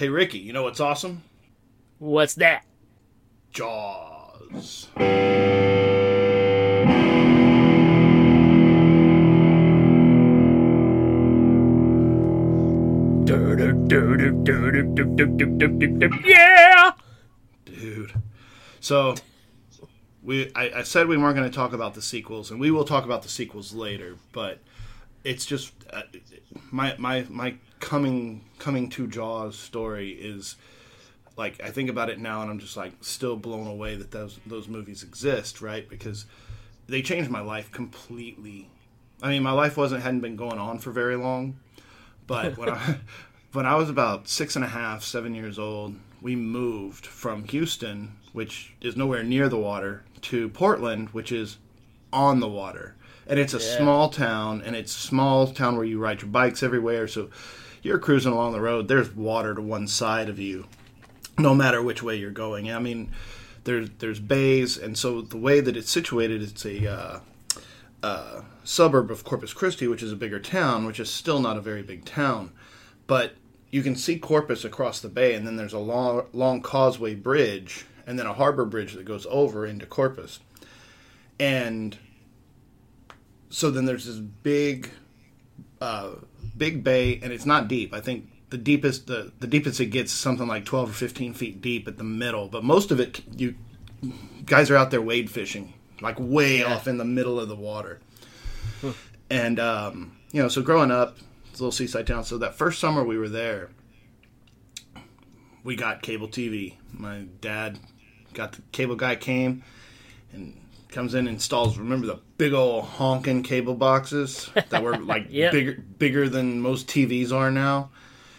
Hey, Ricky, you know what's awesome? What's that? Jaws. Yeah. Dude. So we I, I said we weren't going to talk about the sequels, and we will talk about the sequels later, but it's just uh, my my my coming coming to Jaws story is like I think about it now and I'm just like still blown away that those those movies exist, right? Because they changed my life completely. I mean, my life wasn't hadn't been going on for very long, but when I when I was about six and a half, seven years old, we moved from Houston, which is nowhere near the water, to Portland, which is on the water. And it's a Yeah. small town, and it's a small town where you ride your bikes everywhere. So you're cruising along the road, there's water to one side of you, no matter which way you're going. I mean, there's there's bays, and so the way that it's situated, it's a uh, uh, suburb of Corpus Christi, which is a bigger town, which is still not a very big town, but you can see Corpus across the bay, and then there's a long long causeway bridge, and then a harbor bridge that goes over into Corpus, and so then there's this big uh, big bay, and it's not deep. I think the deepest the, the deepest it gets is something like twelve or fifteen feet deep at the middle, but most of it you guys are out there wade fishing, like way Yeah. off in the middle of the water. And um, you know, so growing up, it's a little seaside town. So that first summer we were there, we got cable TV. My dad got the cable guy came and comes in and installs. Remember the big old honking cable boxes that were like Yeah. bigger bigger than most TVs are now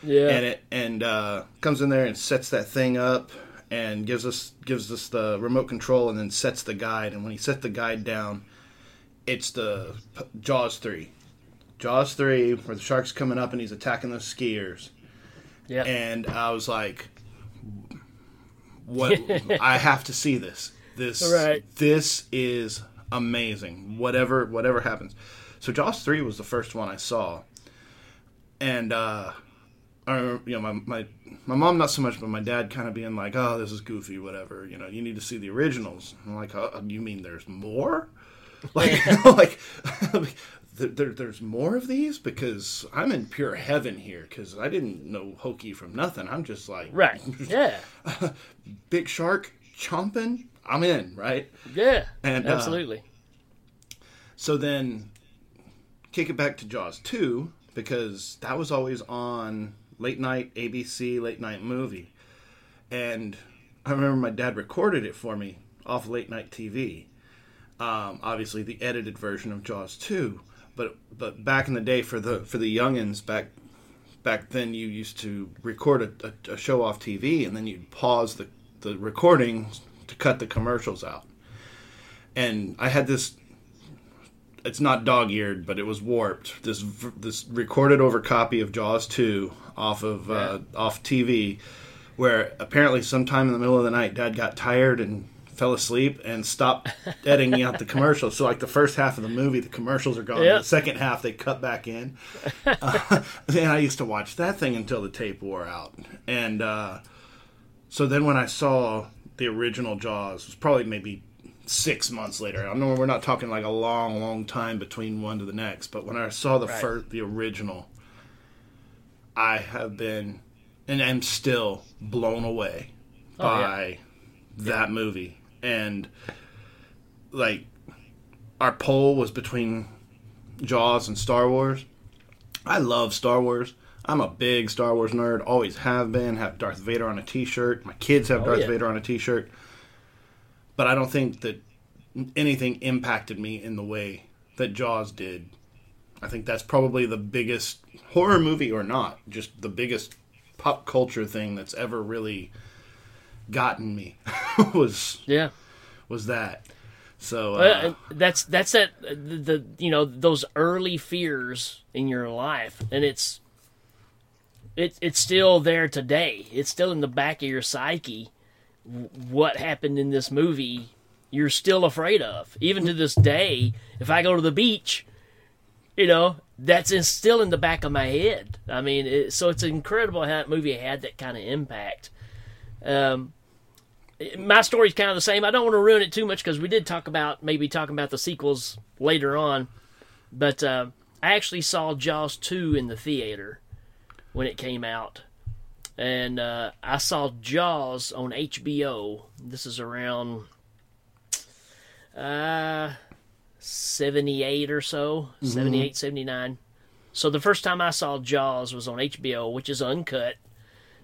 Yeah. and it and uh, comes in there and sets that thing up and gives us gives us the remote control and then sets the guide and when he set the guide down it's the P- jaws 3 jaws 3 where the shark's coming up and he's attacking those skiers yeah. and i was like what i have to see this this Right. this is amazing whatever whatever happens so jaws 3 was the first one i saw and uh I remember, you know, my, my my mom not so much, but my dad kind of being like, "Oh, this is goofy, whatever." You know, you need to see the originals. I'm like, oh, "You mean there's more?" Like, like, there, there, there's more of these because I'm in pure heaven here because I didn't know hokey from nothing. I'm just like, right. Yeah. big shark chomping. I'm in, right? Yeah. And, uh, Absolutely. So then kick it back to Jaws 2 because that was always on late night ABC late night movie. And I remember my dad recorded it for me off late night TV. Um, obviously the edited version of Jaws 2, but but back in the day for the for the youngins back back then you used to record a, a, a show off TV and then you'd pause the the recording to cut the commercials out. And I had this it's not dog-eared, but it was warped. This this recorded over copy of Jaws 2 off of uh, off TV, where apparently sometime in the middle of the night, Dad got tired and fell asleep and stopped editing out the commercials. So like the first half of the movie, the commercials are gone. Yeah. The second half, they cut back in. Uh, and I used to watch that thing until the tape wore out. And uh, so then when I saw the original Jaws, was probably maybe six months later. I know we're not talking like a long, long time between one to the next, but when I saw the Right. first, the original, I have been and am still blown away Oh, yeah. by that movie. And like our poll was between Jaws and Star Wars. I love Star Wars. I'm a big Star Wars nerd. Always have been. Have Darth Vader on a T-shirt. My kids have Oh, Darth yeah. Vader on a T-shirt. But I don't think that anything impacted me in the way that Jaws did. I think that's probably the biggest horror movie or not, just the biggest pop culture thing that's ever really gotten me was Yeah. was that. So Well, uh, that's that's that the, the you know those early fears in your life, and it's it's it's still there today. It's still in the back of your psyche. What happened in this movie? You're still afraid of, even to this day. If I go to the beach, you know that's in, still in the back of my head. I mean, it, so it's incredible how that movie had that kind of impact. Um, my story's kind of the same. I don't want to ruin it too much because we did talk about maybe talking about the sequels later on, but uh, I actually saw Jaws two in the theater when it came out, and uh, I saw Jaws on HBO. This is around uh 78 or so, 78, 79. So the first time I saw Jaws was on HBO, which is uncut.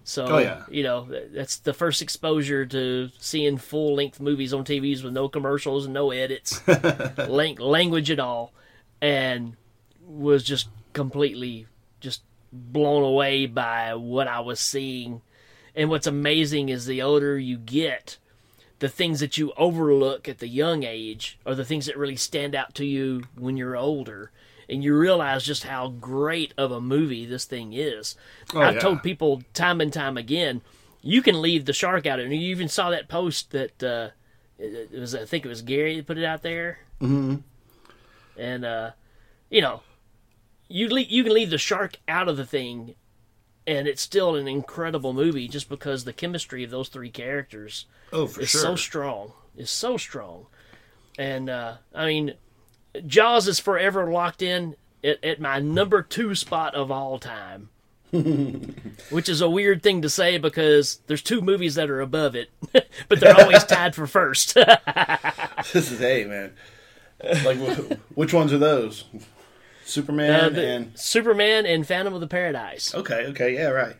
So, Oh, yeah. you know, that's the first exposure to seeing full length movies on TVs with no commercials and no edits, lang- language at all, and was just completely just blown away by what I was seeing. And what's amazing is the older you get, the things that you overlook at the young age are the things that really stand out to you when you're older. And you realize just how great of a movie this thing is. Oh, I've yeah. told people time and time again, you can leave the shark out. And you even saw that post that uh, it was, I think it was Gary that put it out there. Mm-hmm. And uh, you know, you le- you can leave the shark out of the thing, and it's still an incredible movie just because the chemistry of those three characters Oh, for is sure. so strong. Is so strong, and uh, I mean, Jaws is forever locked in at, at my number two spot of all time. Which is a weird thing to say because there's two movies that are above it, but they're always tied for first. this is hey man. Like which ones are those? Superman Uh, the- and Superman and Phantom of the Paradise. okay, okay, yeah, right.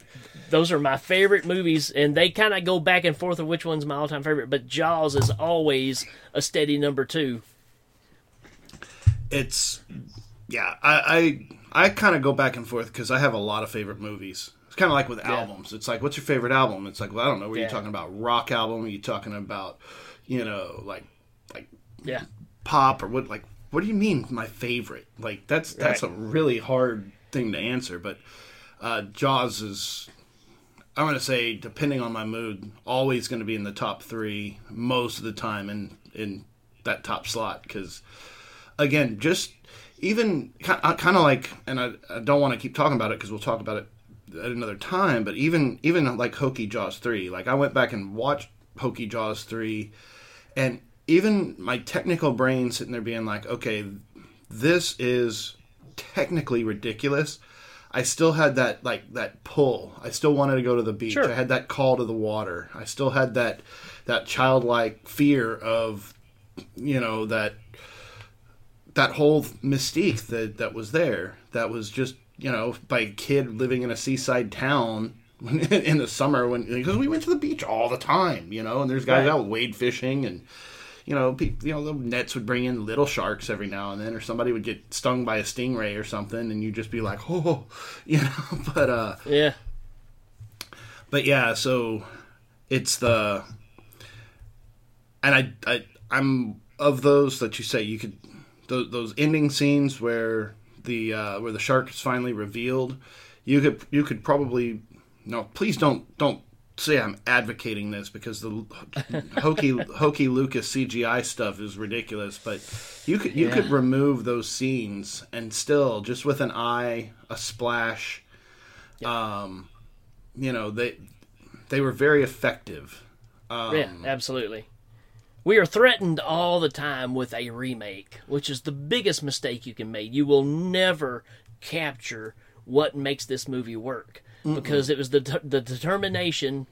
those are my favorite movies, and they kind of go back and forth of which one's my all-time favorite. But Jaws is always a steady number two. It's yeah. I I, I kind of go back and forth because I have a lot of favorite movies. It's kind of like with albums. It's like, what's your favorite album? It's like, well, I don't know. Were Yeah. you talking about rock album? Are you talking about, you know, like like Yeah, pop or what? Like, what do you mean my favorite? Like that's that's Right. a really hard thing to answer. But uh, Jaws is. I'm going to say, depending on my mood, always going to be in the top three most of the time in in that top slot because again, just even kind of like, and I, I don't want to keep talking about it because we'll talk about it at another time. But even even like Hokey Jaws three, like I went back and watched Hokey Jaws three, and even my technical brain sitting there being like, okay, this is technically ridiculous. I still had that like that pull. I still wanted to go to the beach. Sure. I had that call to the water. I still had that that childlike fear of you know that that whole mystique that that was there that was just you know by a kid living in a seaside town in the summer when because we went to the beach all the time you know and there's guys Right. out wade fishing and you know pe- you know the nets would bring in little sharks every now and then or somebody would get stung by a stingray or something and you'd just be like oh you know but uh yeah, but yeah, so it's the and I I I'm of those that you say you could those, those ending scenes where the uh, where the shark is finally revealed. You could you could probably no please don't don't say I'm advocating this because the hokey hokey Lucas CGI stuff is ridiculous, but you could you Yeah. could remove those scenes and still just with an eye, a splash, um, you know they they were very effective. Um, yeah, absolutely. We are threatened all the time with a remake, which is the biggest mistake you can make. You will never capture what makes this movie work because it was the the determination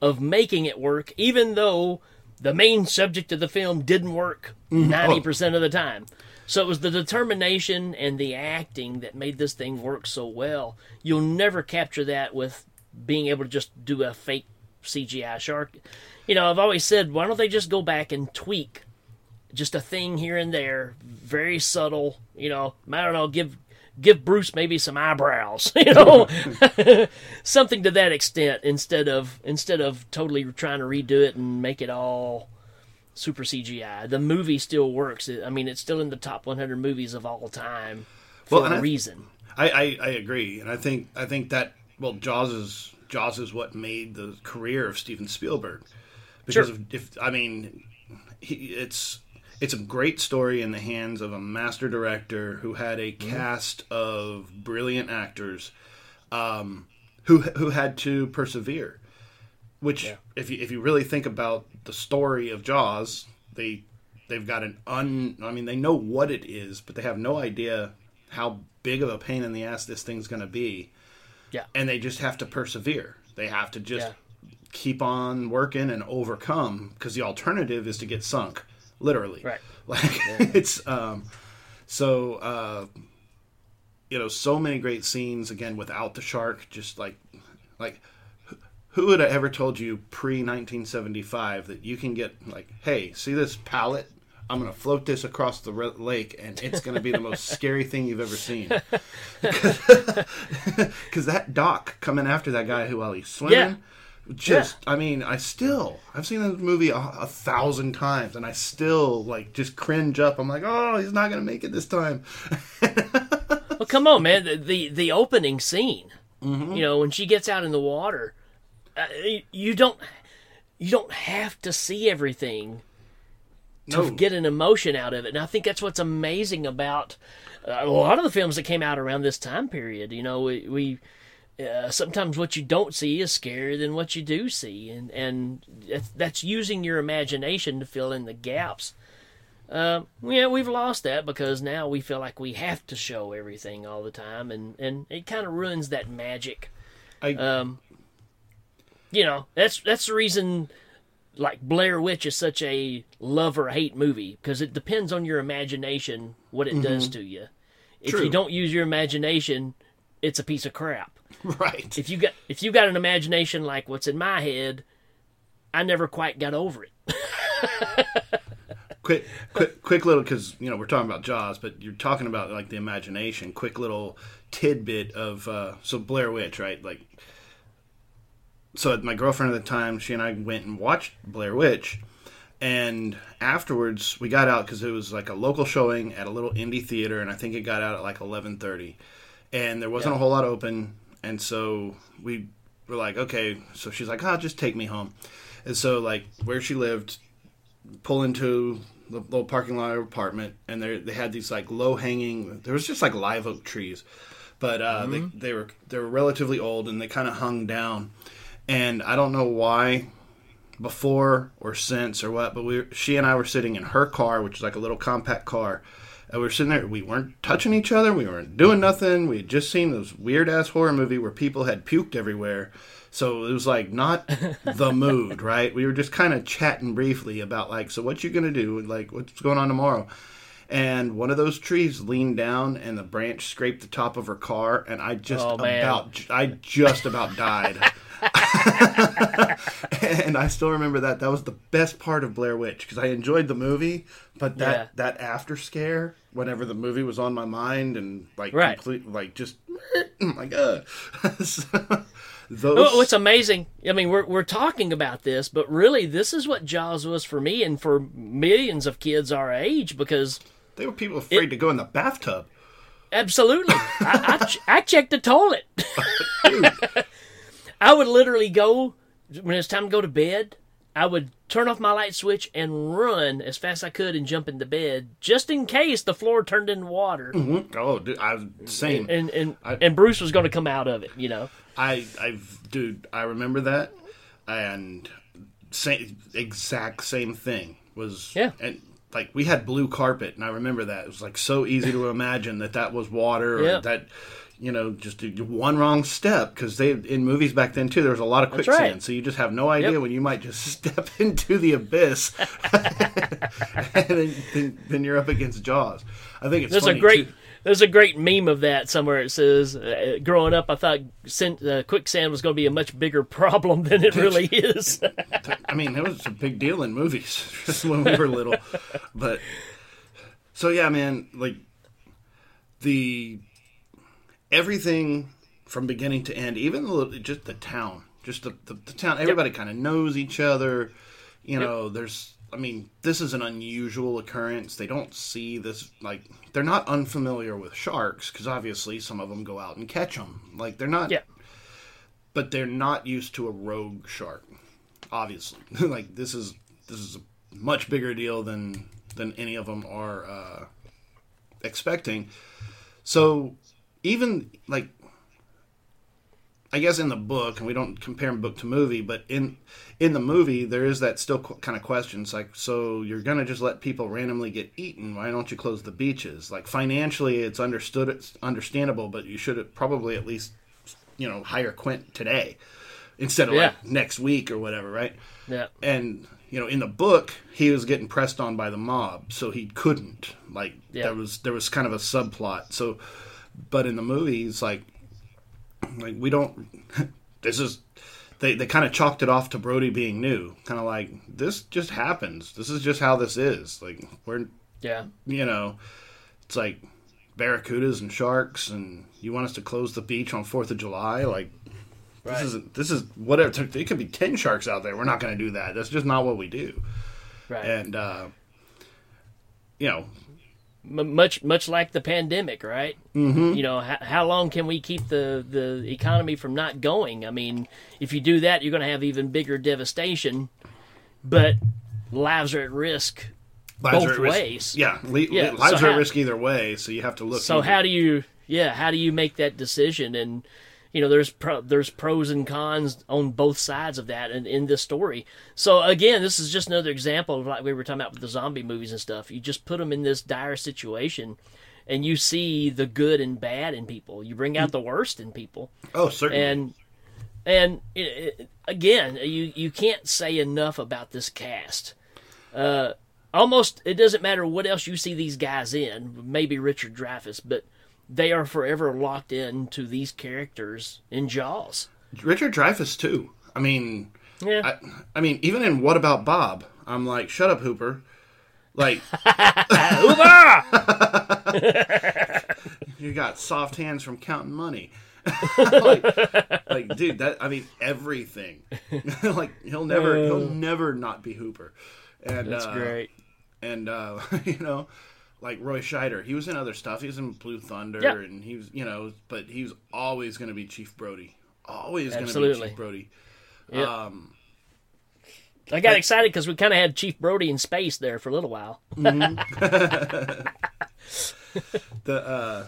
of making it work, even though the main subject of the film didn't work mm-hmm. oh. ninety percent of the time. So it was the determination and the acting that made this thing work so well. You'll never capture that with being able to just do a fake CGI shark. You know, I've always said, why don't they just go back and tweak just a thing here and there, very subtle. You know, I don't know, give give Bruce maybe some eyebrows. You know, something to that extent instead of instead of totally trying to redo it and make it all super CGI. The movie still works. I mean, it's still in the top 100 movies of all time for Well, a I- reason. I, I, I agree, and I think I think that well, Jaws is Jaws is what made the career of Steven Spielberg because Sure. of, if I mean, he, it's it's a great story in the hands of a master director who had a cast of brilliant actors um, who who had to persevere. Which, if you if you really think about the story of Jaws, they they've got an un. I mean, they know what it is, but they have no idea how big of a pain in the ass this thing's going to be, Yeah. and they just have to persevere. They have to just Yeah. keep on working and overcome because the alternative is to get sunk, literally. Right. Like it's um, so uh, you know so many great scenes again without the shark. Just like like who would have ever told you pre 1975 that you can get like hey see this pallet. I'm gonna float this across the re- lake, and it's gonna be the most scary thing you've ever seen. Because that dock coming after that guy who while he's swimming, Yeah. Just I mean, I still I've seen this movie a, a thousand times, and I still like just cringe up. I'm like, oh, he's not gonna make it this time. Well, come on, man. The the, the opening scene, Mm-hmm. you know, when she gets out in the water, uh, you don't you don't have to see everything to No. get an emotion out of it. And I think that's what's amazing about uh, a lot of the films that came out around this time period. You know, we. we uh, sometimes what you don't see is scarier than what you do see, and and that's- using your imagination to fill in the gaps. Uh, yeah, we've lost that because now we feel like we have to show everything all the time, and and it kind of ruins that magic. I Um, you know, that's that's the reason. Like Blair Witch is such a love or hate movie because it depends on your imagination what it does to you. If True. you don't use your imagination, it's a piece of crap. right. If you got if you got an imagination like what's in my head, I never quite got over it. quick, quick, quick little because you know we're talking about Jaws, but you're talking about like the imagination. Quick little tidbit of uh, so Blair Witch, right? Like, so my girlfriend at the time, she and I went and watched Blair Witch, and afterwards we got out because it was like a local showing at a little indie theater, and I think it got out at like eleven thirty, and there wasn't a whole lot open, and so we were like, okay, so she's like, oh, just take me home, and so like where she lived pull into the little parking lot of apartment, and they they had these like low hanging. There was just like live oak trees, but uh, they they were they were relatively old and they kind of hung down. And I don't know why, before or since or what, but we she and I were sitting in her car, which is like a little compact car. And we were sitting there. We weren't touching each other. We weren't doing nothing. We had just seen this weird ass horror movie where people had puked everywhere. So it was like not the mood, right? We were just kind of chatting briefly about like, so what you gonna do? Like, what's going on tomorrow? And one of those trees leaned down, and the branch scraped the top of her car, and I just Oh, about, I just about died. and I still remember that. That was the best part of Blair Witch because I enjoyed the movie, but that Yeah. that after scare, whenever the movie was on my mind, and like Right. complete, like just, oh my god. So, oh, those. Well, What's amazing, I mean, we're we're talking about this, but really, this is what Jaws was for me and for millions of kids our age because They were people afraid to go in the bathtub. absolutely, I, I, ch- I checked the toilet. I would literally go when it's time to go to bed. I would turn off my light switch and run as fast as I could and jump into bed, just in case the floor turned into water, mm-hmm. Oh, dude, I same. and and I- and Bruce was going to come out of it. You know, I, I've, dude, I remember that, and same exact same thing was Yeah. and like we had blue carpet, and I remember that it was like so easy to imagine that that was water or Yeah. that. You know, just one wrong step because they in movies back then too. There was a lot of quicksand, right. so you just have no idea Yep. when you might just step into the abyss, and then, then, then you're up against Jaws. I think it's There's funny, a great too. There's a great meme of that somewhere. It says, uh, "Growing up, I thought sin, uh, quicksand was going to be a much bigger problem than it really is." I mean, it was a big deal in movies when we were little. But so yeah, man, like the everything from beginning to end, even the, just the town, just the, the, the town. Everybody kind of knows each other. You know, there's. I mean, this is an unusual occurrence. They don't see this like they're not unfamiliar with sharks because obviously some of them go out and catch them. Like they're not yeah, but they're not used to a rogue shark. Obviously, like this is this is a much bigger deal than than any of them are uh, expecting. So even like I guess in the book, and we don't compare book to movie, but in in the movie there is that still qu- kind of questions like, so you're gonna just let people randomly get eaten? Why don't you close the beaches? Like financially, it's understood, it's understandable, but you should probably at least you know hire Quint today instead of Yeah. like next week or whatever, right? Yeah. and you know in the book he was getting pressed on by the mob so he couldn't like Yeah. there was there was kind of a subplot so but in the movie it's like like we don't this is they, they kind of chalked it off to Brody being new kind of like this just happens this is just how this is like we're Yeah. you know it's like barracudas and sharks and you want us to close the beach on 4th of July like Right. this isn't this is whatever It could be 10 sharks out there we're not going to do that that's just not what we do Right. and uh you know M- much much like the pandemic, right? Mm-hmm. You know, how, how long can we keep the the economy from not going? I mean, if you do that, you're going to have even bigger devastation. But lives are at risk. lives Both at risk- ways. yeah, li- Yeah, lives so are at risk either way so you have to look So into- how do you, yeah, how do you make that decision? And you know, there's pro, there's pros and cons on both sides of that in, in this story. So again, this is just another example of like we were talking about with the zombie movies and stuff. You just put them in this dire situation, and you see the good and bad in people. You bring out the worst in people, oh certainly and and it, it, again, you you can't say enough about this cast. Uh, almost it doesn't matter what else you see these guys in. Maybe Richard Dreyfuss, but they are forever locked into these characters in Jaws. Richard Dreyfuss too. I mean Yeah, I, I mean even in What About Bob? I'm like shut up Hooper. Like Hooper. you got soft hands from counting money. Like, like dude that i mean everything. Like he'll never he'll never not be hooper. And that's uh, great. and uh you know like roy scheider he was in other stuff he was in blue thunder Yeah. and he was you know but he was always going to be chief brody always going to be chief brody Yep. um I got excited because we kind of had Chief Brody in space there for a little while. the uh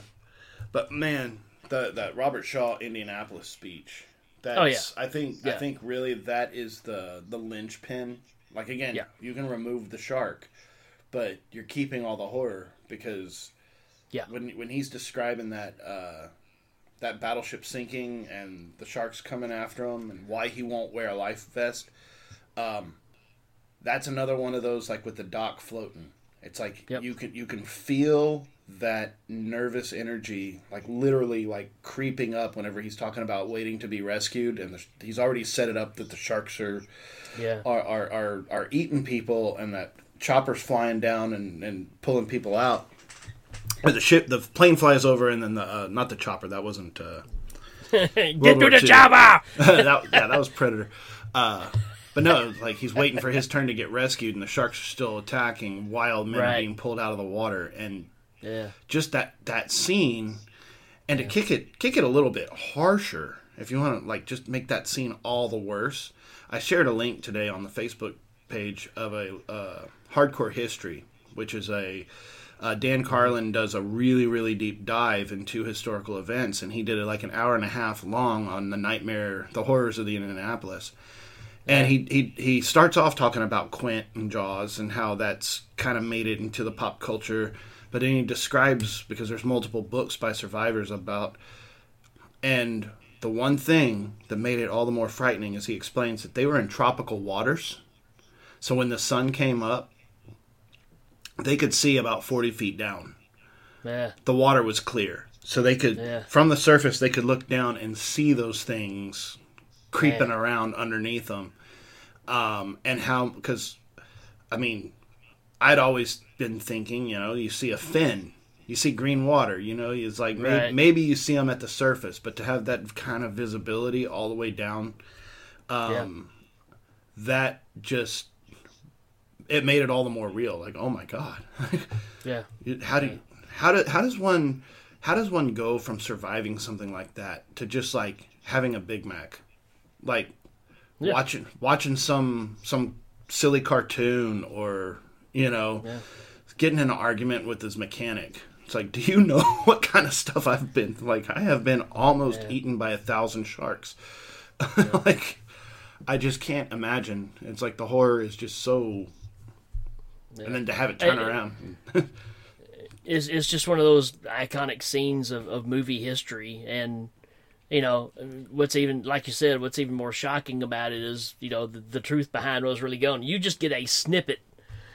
but man the that robert shaw indianapolis speech that's Oh, yeah. i think i think really that is the the linchpin like again Yeah. you can remove the shark but you're keeping all the horror because Yeah. when when he's describing that uh that battleship sinking and the sharks coming after him and why he won't wear a life vest um that's another one of those like with the dock floating it's like Yep. you can you can feel that nervous energy like literally like creeping up whenever he's talking about waiting to be rescued and the, he's already set it up that the sharks are Yeah, are are, are, are eating people and that choppers flying down and, and pulling people out or the ship the plane flies over and then the uh, not the chopper that wasn't uh, get World to the chopper. that, yeah, that was Predator. Uh, but no, like he's waiting for his turn to get rescued, and the sharks are still attacking. Wild men Right. being pulled out of the water, and Yeah, just that that scene, and to kick it kick it a little bit harsher, if you want to like just make that scene all the worse. I shared a link today on the Facebook page of a uh, hardcore history, which is a uh, Dan Carlin does a really really deep dive into historical events, and he did it like an hour and a half long on the nightmare, the horrors of the Indianapolis. And he, he he starts off talking about Quint and Jaws and how that's kind of made it into the pop culture, but then he describes because there's multiple books by survivors about, and the one thing that made it all the more frightening is he explains that they were in tropical waters, so when the sun came up, they could see about forty feet down. yeah, The water was clear, so they could Yeah. from the surface they could look down and see those things creeping Man. around underneath them um, and how because I mean I'd always been thinking you know you see a fin you see green water you know it's like may- Right. maybe you see them at the surface but to have that kind of visibility all the way down um, that just it made it all the more real like oh my god yeah. how do you, how do how does one how does one go from surviving something like that to just like having a Big Mac, like Yeah. watching watching some some silly cartoon or you know getting in an argument with his mechanic. It's like, do you know what kind of stuff I've been like? I have been almost eaten by a thousand sharks. like, I just can't imagine. It's like the horror is just so. And then to have it turn Hey, around. is is just one of those iconic scenes of, of movie history. And you know what's even like you said what's even more shocking about it is you know the, the truth behind what's really going. You just get a snippet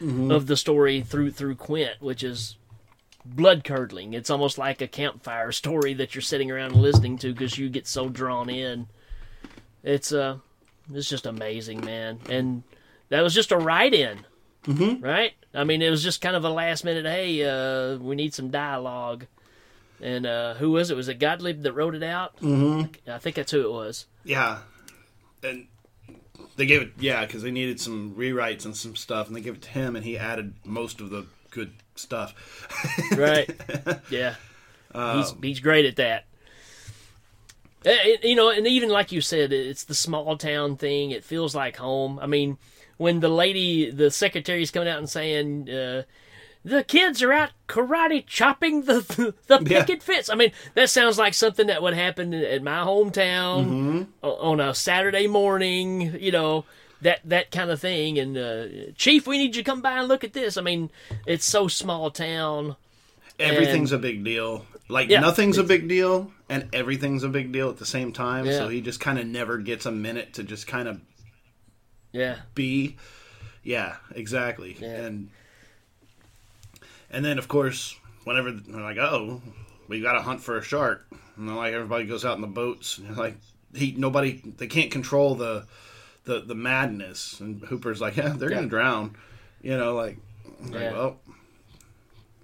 of the story through through quint which is blood curdling. It's almost like a campfire story that you're sitting around listening to because you get so drawn in. It's uh it's just amazing man. And that was just a write-in right? I mean, it was just kind of a last minute. Hey, uh, we need some dialogue. And uh, who was it? Was it Gottlieb that wrote it out? Mm-hmm. I think that's who it was. Yeah, and they gave it yeah because they needed some rewrites and some stuff, and they gave it to him, and he added most of the good stuff. Right? yeah. he's he's great at that. Eh, eh, You know, and even like you said, it's the small town thing. It feels like home. I mean, when the lady, the secretary's coming out and saying, uh, "The kids are out karate chopping the the Yeah. picket fence," I mean, that sounds like something that would happen in, my hometown o- on a Saturday morning. You know. That that kind of thing, and uh, Chief, we need you to come by and look at this. I mean, it's so small town. Everything's a big deal. Like Yeah, nothing's a big deal, and everything's a big deal at the same time. So he just kind of never gets a minute to just kind of Yeah, be. Yeah, exactly. Yeah. And and then of course, whenever they're like, "Oh, we got to hunt for a shark," and like everybody goes out in the boats, and like he nobody they can't control the the the madness, and Hooper's like, "Yeah, they're Yeah. gonna drown," you know, like, like, well.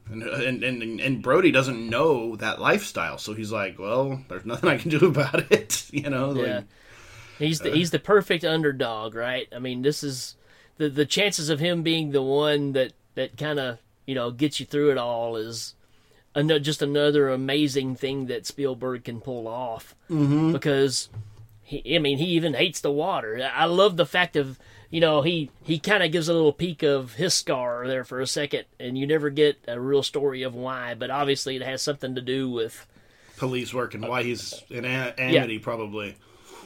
And, and and and Brody doesn't know that lifestyle, so he's like, "Well, there's nothing I can do about it," you know. Like, Yeah. He's the he's the perfect underdog, right? I mean, this is the the chances of him being the one that that kind of you know gets you through it all is just another amazing thing that Spielberg can pull off mm-hmm. because he I mean he even hates the water. I love the fact of you know he he kind of gives a little peek of his scar there for a second, and you never get a real story of why, but obviously it has something to do with police work and why he's in a- amity, probably.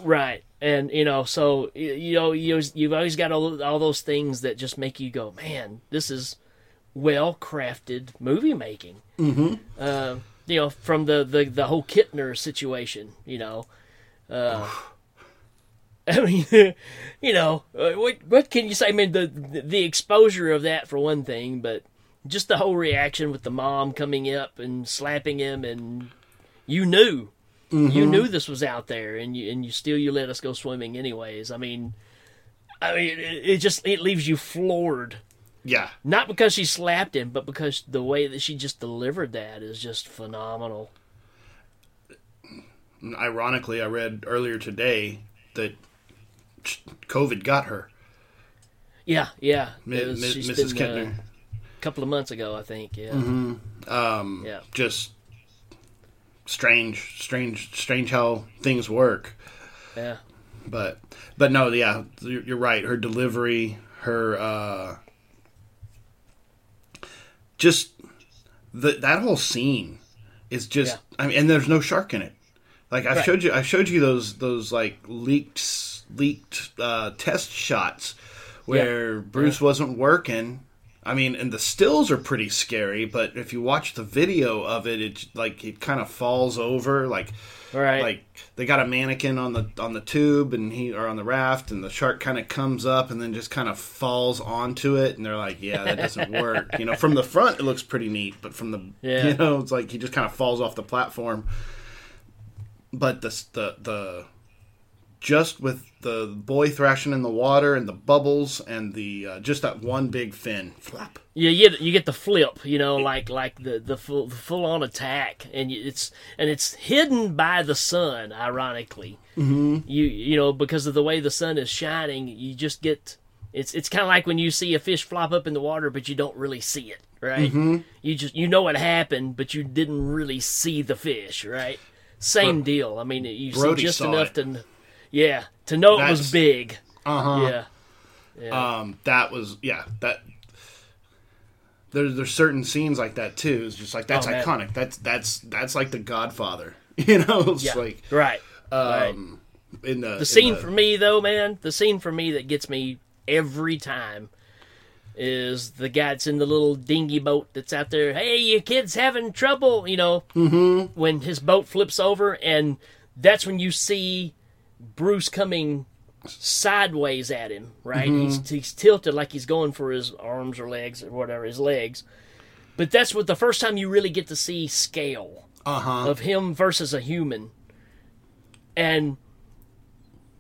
Right. And you know, so you know, you you've always got all, all those things that just make you go, man, this is well crafted movie making. Mm-hmm. Uh, you know, from the, the the whole Kintner situation. You know, uh, I mean, you know, uh, what what can you say? I mean, the the exposure of that for one thing, but just the whole reaction with the mom coming up and slapping him, and you knew you knew this was out there, and you and you still you let us go swimming anyways. I mean, I mean, it, it just it leaves you floored. Yeah, Not because she slapped him, but because the way that she just delivered that is just phenomenal. Ironically, I read earlier today that COVID got her, Yeah, yeah. Was- Mi- Mrs. been, uh, Kintner. a couple of months ago, I think. Yeah, Um, yeah, just strange, strange, strange how things work. yeah. But, but no, yeah, you're right. Her delivery, her, uh, just the that whole scene is just. I mean, and there's no shark in it. Like I Right. showed you, I showed you those those like leaked leaked uh, test shots where Bruce wasn't working. I mean, and the stills are pretty scary, but if you watch the video of it, it's like it kind of falls over, like Right. like they got a mannequin on the on the tube and he or on the raft, and the shark kind of comes up and then just kind of falls onto it, and they're like, yeah, that doesn't work. you know, from the front it looks pretty neat, but from the Yeah. you know, it's like he just kind of falls off the platform. But the the the just with the boy thrashing in the water and the bubbles and the uh, just that one big fin flap. Yeah, you get you get the flip, you know, like like the the full the full on attack, and it's and it's hidden by the sun. Ironically, mm-hmm. you you know because of the way the sun is shining, you just get it's it's kind of like when you see a fish flop up in the water, but you don't really see it, right? Mm-hmm. You just you know what happened, but you didn't really see the fish, right? Same deal. I mean, you Brody see just enough it. to, yeah, to know it was big. Uh huh. Yeah, Um, that was yeah that there's there's certain scenes like that too. It's just like that's Oh, iconic. That's that's that's like the Godfather. You know, it's Yeah. like right. right. um in the The scene for me, though, man, the scene for me that gets me every time is the guy that's in the little dinghy boat that's out there. Hey, your kid's having trouble, you know. Mm-hmm. When his boat flips over, and that's when you see Bruce coming sideways at him. Right, he's he's tilted like he's going for his arms or legs or whatever, his legs. But that's what the first time you really get to see scale uh huh of him versus a human. And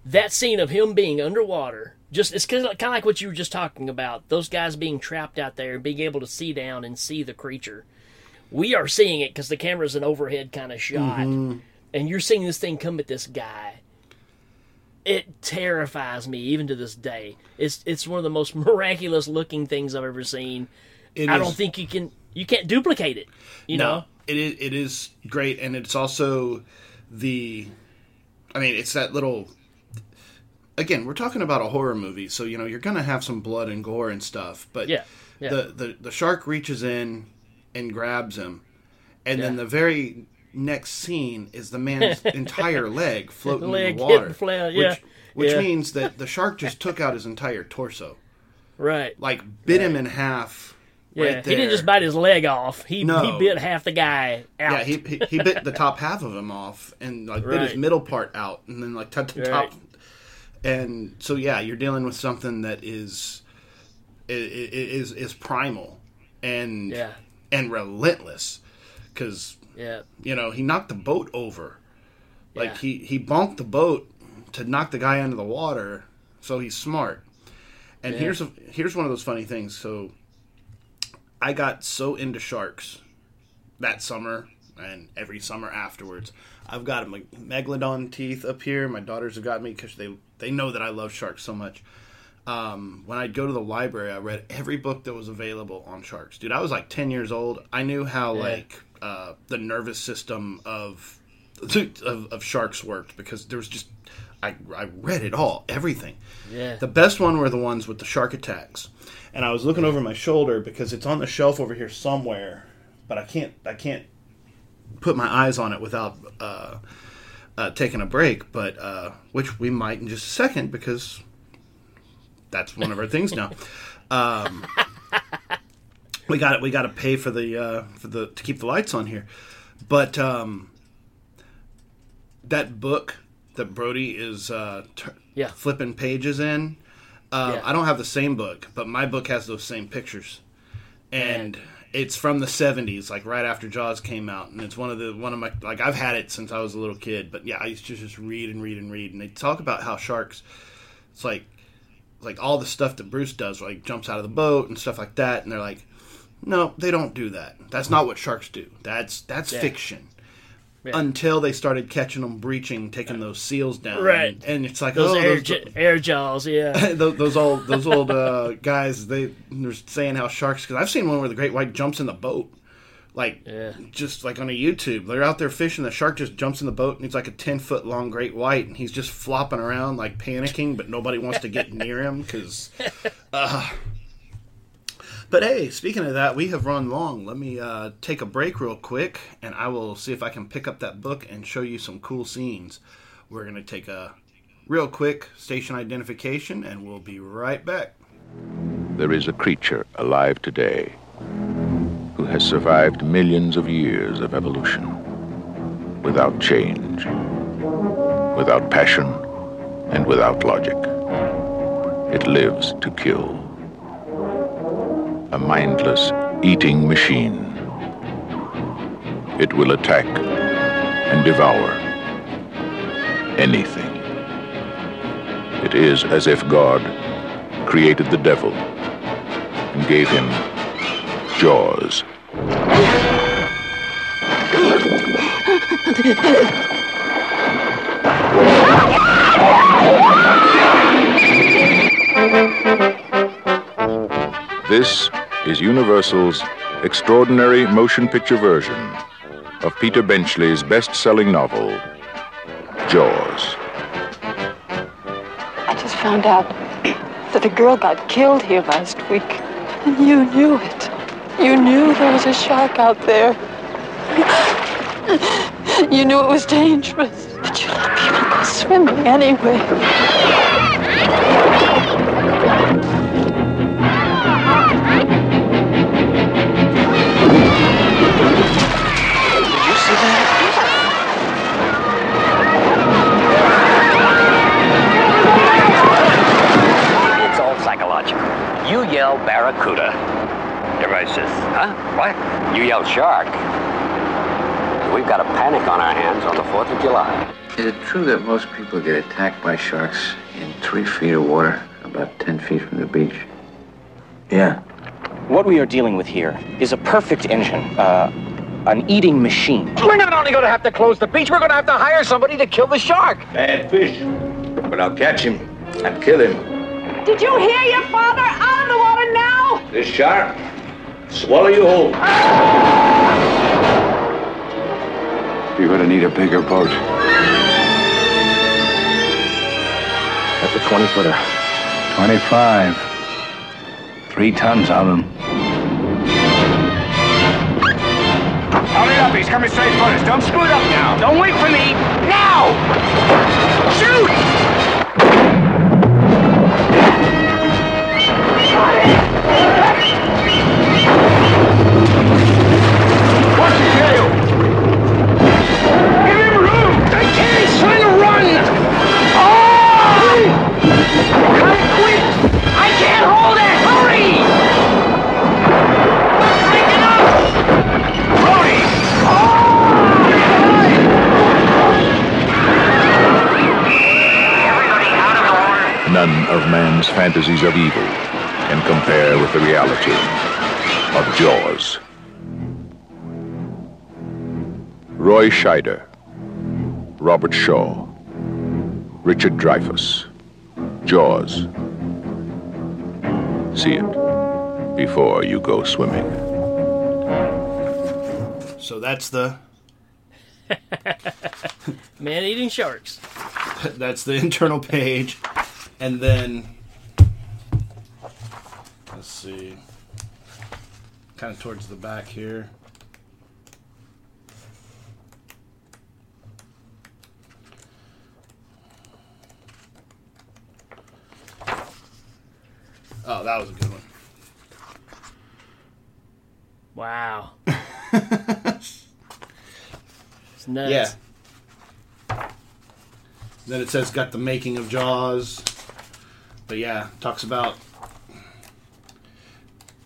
that scene of him being underwater, just it's kind of like what you were just talking about. Those guys being trapped out there and being able to see down and see the creature. We are seeing it because the camera's an overhead kind of shot, and you're seeing this thing come at this guy. It terrifies me even to this day. It's it's one of the most miraculous looking things I've ever seen. It I is- don't think you can you can't duplicate it. You know, No, it is it is great, and it's also the. I mean, it's that little. Again, we're talking about a horror movie, so you know you're gonna have some blood and gore and stuff. But Yeah, yeah. the the the shark reaches in and grabs him, and then the very next scene is the man's entire leg floating Leg in the water, flat, yeah, which which yeah. means that the shark just took out his entire torso, right? like bit him in half. Yeah, right he didn't just bite his leg off. He No. he bit half the guy out. Yeah, he, he he bit the top half of him off and like bit his middle part out and then like touched the Right. top. And so yeah, you're dealing with something that is is is primal and yeah, and relentless because yeah, you know he knocked the boat over, like Yeah. he he bonked the boat to knock the guy into the water. So he's smart. And Yeah. here's a, here's one of those funny things. So I got so into sharks that summer and every summer afterwards. I've got me- megalodon teeth up here. My daughters have got me because they they know that I love sharks so much. Um, when I'd go to the library, I read every book that was available on sharks. Dude, I was like ten years old. I knew how like uh, the nervous system of, of of sharks worked because there was just I I read it all, everything. yeah. The best one were the ones with the shark attacks. And I was looking over my shoulder because it's on the shelf over here somewhere, but I can't I can't put my eyes on it without uh, uh, taking a break. But uh, which we might in just a second because that's one of our things now. Um, we got it. we got to pay for the uh, for the to keep the lights on here, but um, that book that Brody is uh, t- Yeah. flipping pages in. Uh, Yeah. I don't have the same book, but my book has those same pictures, and it's from the '70s, like right after Jaws came out, and it's one of the one of my like I've had it since I was a little kid, but yeah, I used to just read and read and read, and they talk about how sharks, it's like like all the stuff that Bruce does, like jumps out of the boat and stuff like that, and they're like, no, they don't do that. That's not what sharks do. That's that's Yeah. fiction. Yeah. Until they started catching them breaching, taking those seals down, Right. And, and it's like Those oh, air those, j- air jaws, yeah, those, those old those old uh, guys they they're saying how sharks because I've seen one where the great white jumps in the boat like Yeah. just like on a YouTube they're out there fishing the shark just jumps in the boat and he's like a 10 foot long great white and he's just flopping around like panicking but nobody wants to get near him because uh, but hey speaking of that we have run long let me uh, take a break real quick and I will see if I can pick up that book and show you some cool scenes we're gonna take a real quick station identification and we'll be right back There is a creature alive today who has survived millions of years of evolution without change, without passion, and without logic. It lives to kill. A mindless eating machine. It will attack and devour anything. It is as if God created the devil and gave him jaws. This is Universal's extraordinary motion picture version of Peter Benchley's best selling novel, Jaws. I just found out that a girl got killed here last week, and you knew it. You knew there was a shark out there. You knew it was dangerous, but you let people go swimming anyway. Yell barracuda. Everybody says, huh? What? You yell shark. We've got a panic on our hands on the 4th of July. Is it true that most people get attacked by sharks in three feet of water, about 10 feet from the beach? Yeah. What we are dealing with here is a perfect engine, uh, an eating machine. We're not only going to have to close the beach, we're going to have to hire somebody to kill the shark. Bad fish. But I'll catch him and kill him. Did you hear your father? Out of now! This shark, swallow you whole. You're gonna need a bigger boat. That's a 20 footer. 25. Three tons of them. Hurry up, he's coming straight for us. Don't screw it up now. Don't wait for me. Now! Shoot! None of man's fantasies of evil can compare with the reality of Jaws. Roy Scheider, Robert Shaw, Richard Dreyfuss, Jaws. See it before you go swimming. So that's the Man eating sharks. that's the internal page, and then let's see, kind of towards the back here. Oh, that was a good one. Wow. it's nuts. Yeah. Then it says got the making of Jaws. But yeah, talks about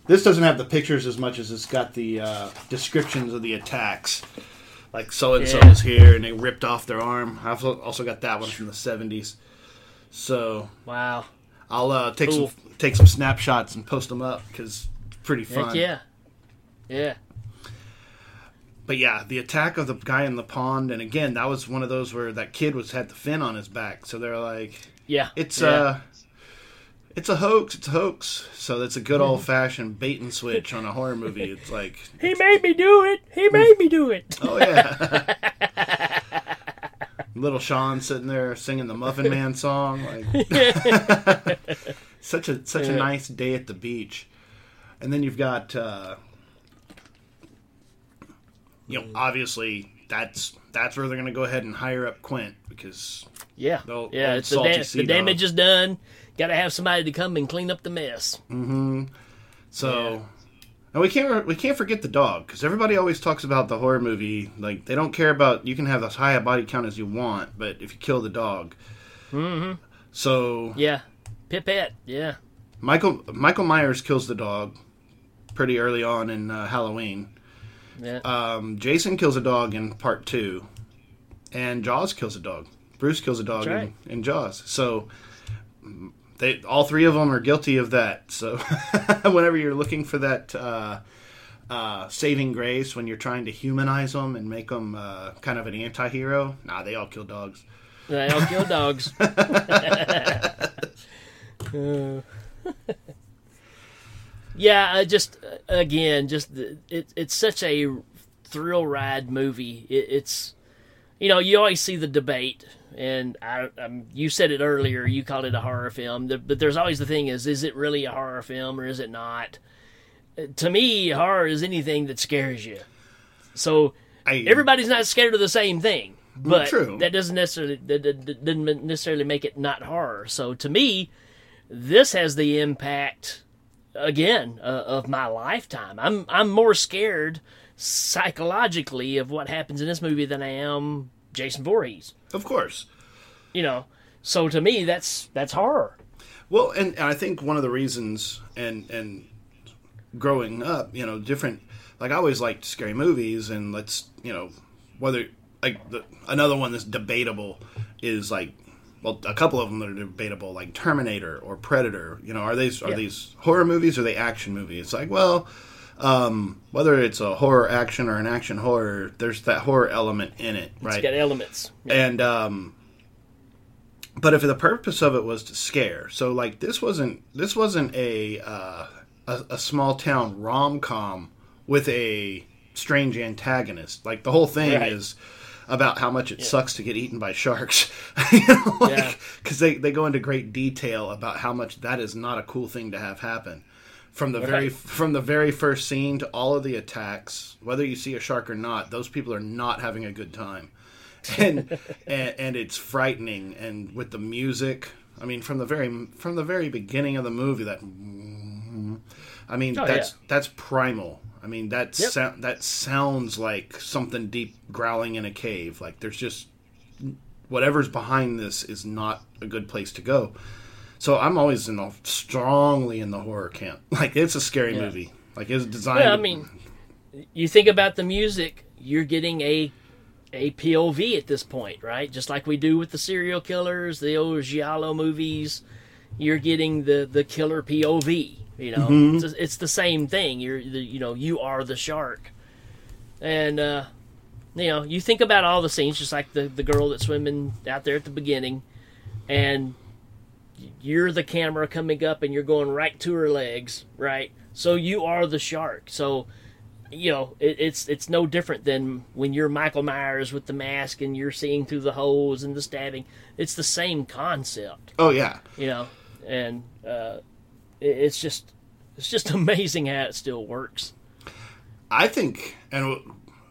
this doesn't have the pictures as much as it's got the uh, descriptions of the attacks. Like so and so is here and they ripped off their arm. I've also got that one from the seventies. So Wow. I'll uh, take Cool. some take some snapshots and post them up because it's pretty fun. Heck yeah. Yeah. But yeah, the attack of the guy in the pond, and again, that was one of those where that kid was had the fin on his back. So they're like, Yeah. It's yeah. uh it's a hoax, it's a hoax. So that's a good old fashioned bait and switch on a horror movie. It's like He made me do it. He made me do it. Oh yeah. Little Sean sitting there singing the Muffin Man song, like such a such a nice day at the beach. And then you've got uh you know, obviously that's that's where they're gonna go ahead and hire up Quint because Yeah. The yeah. It's the, da- the damage is done. Got to have somebody to come and clean up the mess. So, and we can't we can't forget the dog because everybody always talks about the horror movie like they don't care about you can have as high a body count as you want, but if you kill the dog, mm-hmm. so Yeah. Pipette. Yeah. Michael Michael Myers kills the dog pretty early on in uh, Halloween. Yeah. Um, Jason kills a dog in part two, and Jaws kills a dog. Bruce kills a dog right. in, in Jaws. So they all three of them are guilty of that. So whenever you're looking for that uh, uh, saving grace, when you're trying to humanize them and make them uh, kind of an anti-hero, nah, they all kill dogs. They all kill dogs. Uh, yeah, I just uh, again, just it, it's such a thrill ride movie. It, it's you know you always see the debate, and I, um, you said it earlier. You called it a horror film, but there's always the thing: is is it really a horror film or is it not? to me, horror is anything that scares you. So I, everybody's not scared of the same thing, but true. that doesn't necessarily that, that- that doesn't necessarily make it not horror. So to me, this has the impact again uh, of my lifetime. I'm I'm more scared psychologically of what happens in this movie than I am Jason Voorhees. of course. You know, so to me, that's that's horror. Well, and, and I think one of the reasons, and and growing up, you know, different. Like I always liked scary movies, and let's you know whether like the, another one that's debatable is like well a couple of them that are debatable, like Terminator or Predator. You know, are these are Yeah. these horror movies or are they action movies? It's like well. Um, whether it's a horror action or an action horror, there's that horror element in it, right? It's got elements. and um but if the purpose of it was to scare so like this wasn't this wasn't a uh a, a small town rom-com with a strange antagonist like the whole thing Right. is about how much it sucks to get eaten by sharks. You know like Yeah. because they, they go into great detail about how much that is not a cool thing to have happen. From the very from the very first scene to all of the attacks whether you see a shark or not those people are not having a good time. And, and and it's frightening. And with the music i mean from the very from the very beginning of the movie that i mean Oh, that's yeah. that's primal mean that Yep. sound that sounds like something deep growling in a cave like there's just whatever's behind this is not a good place to go so i'm always in the strongly in the horror camp like it's a scary Yeah. movie like it's designed Yeah, I mean, you think about the music, you're getting a a POV at this point, right? Just like we do with the serial killers, the old giallo movies. You're getting the the killer POV. You know, Mm-hmm. it's, it's the same thing. You're the, you know you are the shark, and uh, you know you think about all the scenes, just like the the girl that's swimming out there at the beginning, and you're the camera coming up and you're going right to her legs, right? So you are the shark. So you know it, it's it's no different than when you're Michael Myers with the mask and you're seeing through the holes and the stabbing. It's the same concept, oh yeah you know, and uh, it's just it's just amazing how it still works. I think, and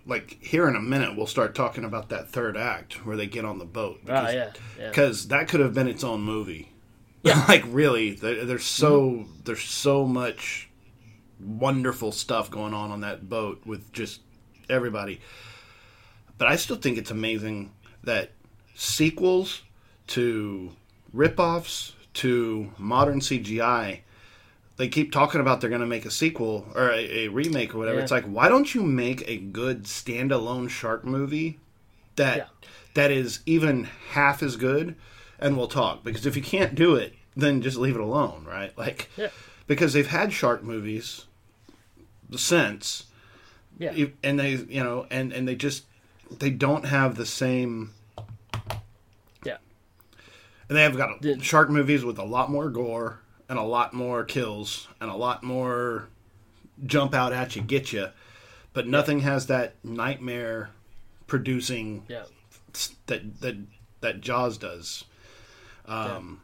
like here in a minute, we'll start talking about that third act where they get on the boat. Oh yeah, yeah. because that could have been its own movie. Yeah, like really, there's so Mm-hmm. there's so much wonderful stuff going on on that boat with just everybody. But I still think it's amazing that sequels to ripoffs to modern CGI they keep talking about they're going to make a sequel or a, a remake or whatever. Yeah. It's like, why don't you make a good standalone shark movie that Yeah. that is even half as good, and we'll talk. Because if you can't do it, then just leave it alone, right? Like, Yeah. because they've had shark movies since, Yeah. and they, you know, and and they just they don't have the same. Yeah. And they have got shark movies with a lot more gore and a lot more kills and a lot more jump out at you, get you, but nothing has that nightmare producing Yeah. that that that Jaws does. Um,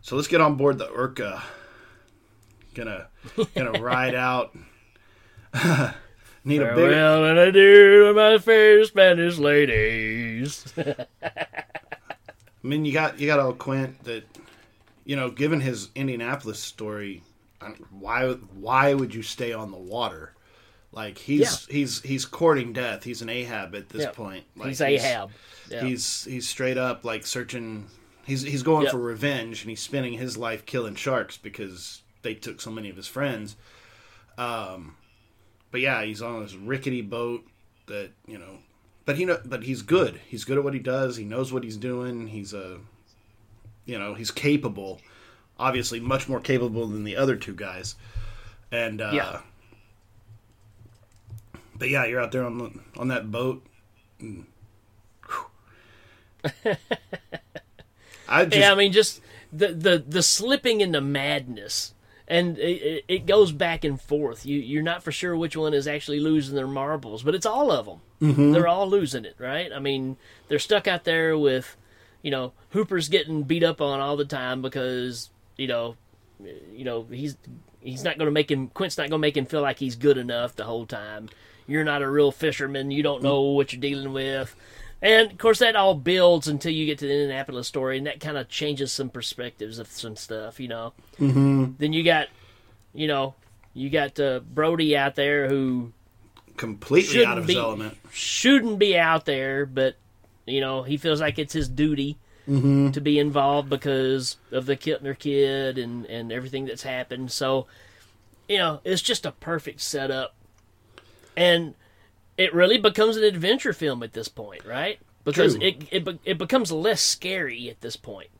so let's get on board the Orca. Gonna gonna ride out. Need a big Farewell and adieu to my fair Spanish ladies. I mean, you got you got old Quint that, you know, given his Indianapolis story, I- why why would you stay on the water? Like he's he's he's courting death. He's an Ahab at this Yeah. point. Like, He's Ahab. Yeah. He's he's straight up like searching. He's he's going for revenge, and he's spending his life killing sharks because they took so many of his friends. Um, but yeah, he's on this rickety boat that you know. But he know, but he's good. He's good at what he does. He knows what he's doing. He's a, you know, he's capable. Obviously, much more capable than the other two guys. And uh, Yeah. But yeah, you're out there on the, on that boat. and- I just yeah, I mean, just the the the slipping into madness, and it, goes back and forth. You you're not for sure which one is actually losing their marbles, but it's all of them. Mm-hmm. They're all losing it, right? I mean, they're stuck out there with, you know, Hooper's getting beat up on all the time because you know you know, he's he's not going to make him. Quint's not going to make him feel like he's good enough the whole time. You're not a real fisherman. You don't know what you're dealing with. And of course, that all builds until you get to the Indianapolis story, and that kind of changes some perspectives of some stuff, you know. Mm-hmm. Then you got, you know, you got uh, Brody out there who Completely out of his be element. shouldn't be out there, but you know he feels like it's his duty Mm-hmm. to be involved because of the Kintner kid and and everything that's happened. So you know it's just a perfect setup, and it really becomes an adventure film at this point, right? Because True. it it it becomes less scary at this point.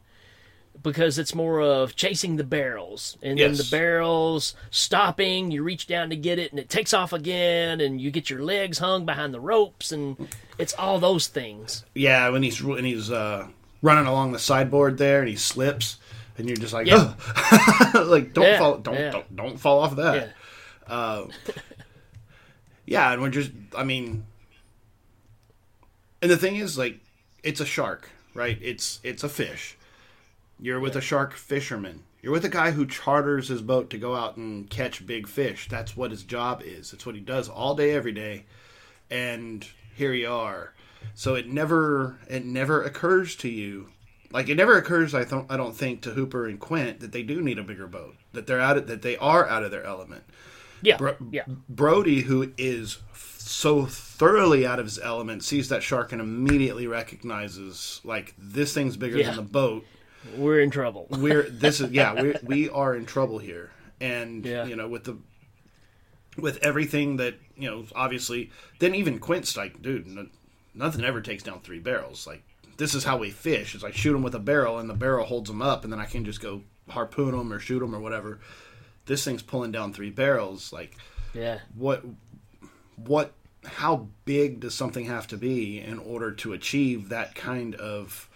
Because it's more of chasing the barrels, and then the barrels stopping. You reach down to get it, and it takes off again, and you get your legs hung behind the ropes, and it's all those things. Yeah, when he's when he's uh, running along the sideboard there and he slips, and you're just like, Yeah. Like don't Yeah, fall, don't, yeah. don't don't fall off that. Yeah. Yeah, and we're just, I mean, and the thing is, like, it's a shark, right? It's it's a fish. You're with a shark fisherman. You're with a guy who charters his boat to go out and catch big fish. That's what his job is. It's what he does all day, every day. And here you are. So it never it never occurs to you, like it never occurs. I don't I don't think to Hooper and Quint that they do need a bigger boat. That they're out of, that they are out of their element. Yeah, Bro- yeah, Brody, who is so thoroughly out of his element, sees that shark and immediately recognizes like this thing's bigger Yeah. than the boat. We're in trouble. We're this is yeah we we are in trouble here, and Yeah. you know with the with everything that you know obviously then even Quint's like dude no, nothing ever takes down three barrels like this is how we fish it's like shoot them with a barrel and the barrel holds them up and then I can just go harpoon them or shoot them or whatever. This thing's pulling down three barrels like Yeah, what what how big does something have to be in order to achieve that kind of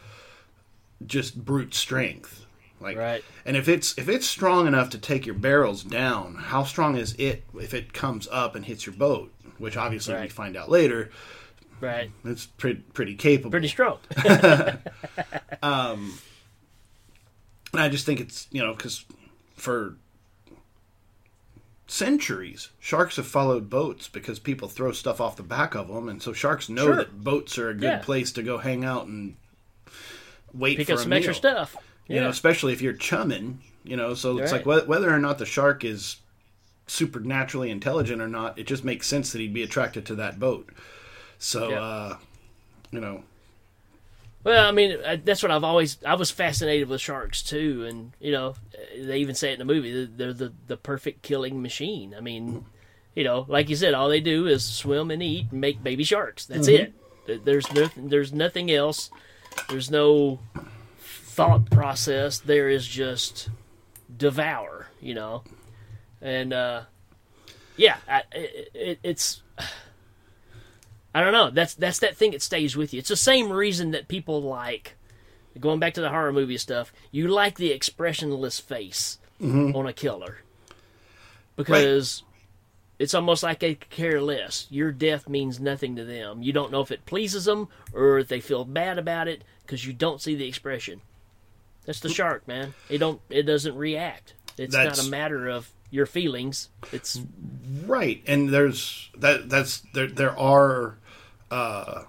just brute strength like Right. and if it's if it's strong enough to take your barrels down how strong is it if it comes up and hits your boat which obviously we find out later right. it's pretty pretty capable Pretty strong. um, And I just think it's you know because for centuries sharks have followed boats because people throw stuff off the back of them, and so sharks know Sure. that boats are a good Yeah. place to go hang out and wait Pick for up some meal. extra stuff. You Yeah. know, especially if you're chumming. You know, so it's like Right. whe- whether or not the shark is supernaturally intelligent or not, it just makes sense that he'd be attracted to that boat. So, Yeah. uh, you know, Well, I mean, that's what I've always. I was fascinated with sharks too, and you know, they even say it in the movie. They're the the perfect killing machine. I mean, you know, like you said, all they do is swim and eat and make baby sharks. That's it. There's nothing. There's nothing else. There's no thought process. There is just devour. You know, and uh, yeah, I, it, it, it's. I don't know. That's that's that thing that stays with you. It's the same reason that people like going back to the horror movie stuff. You like the expressionless face on a killer because it's almost like they care less. Your death means nothing to them. You don't know if it pleases them or if they feel bad about it because you don't see the expression. That's the shark, man. It don't. It doesn't react. It's That's- not a matter of your feelings. It's Right, and there's that. That's there. There are uh,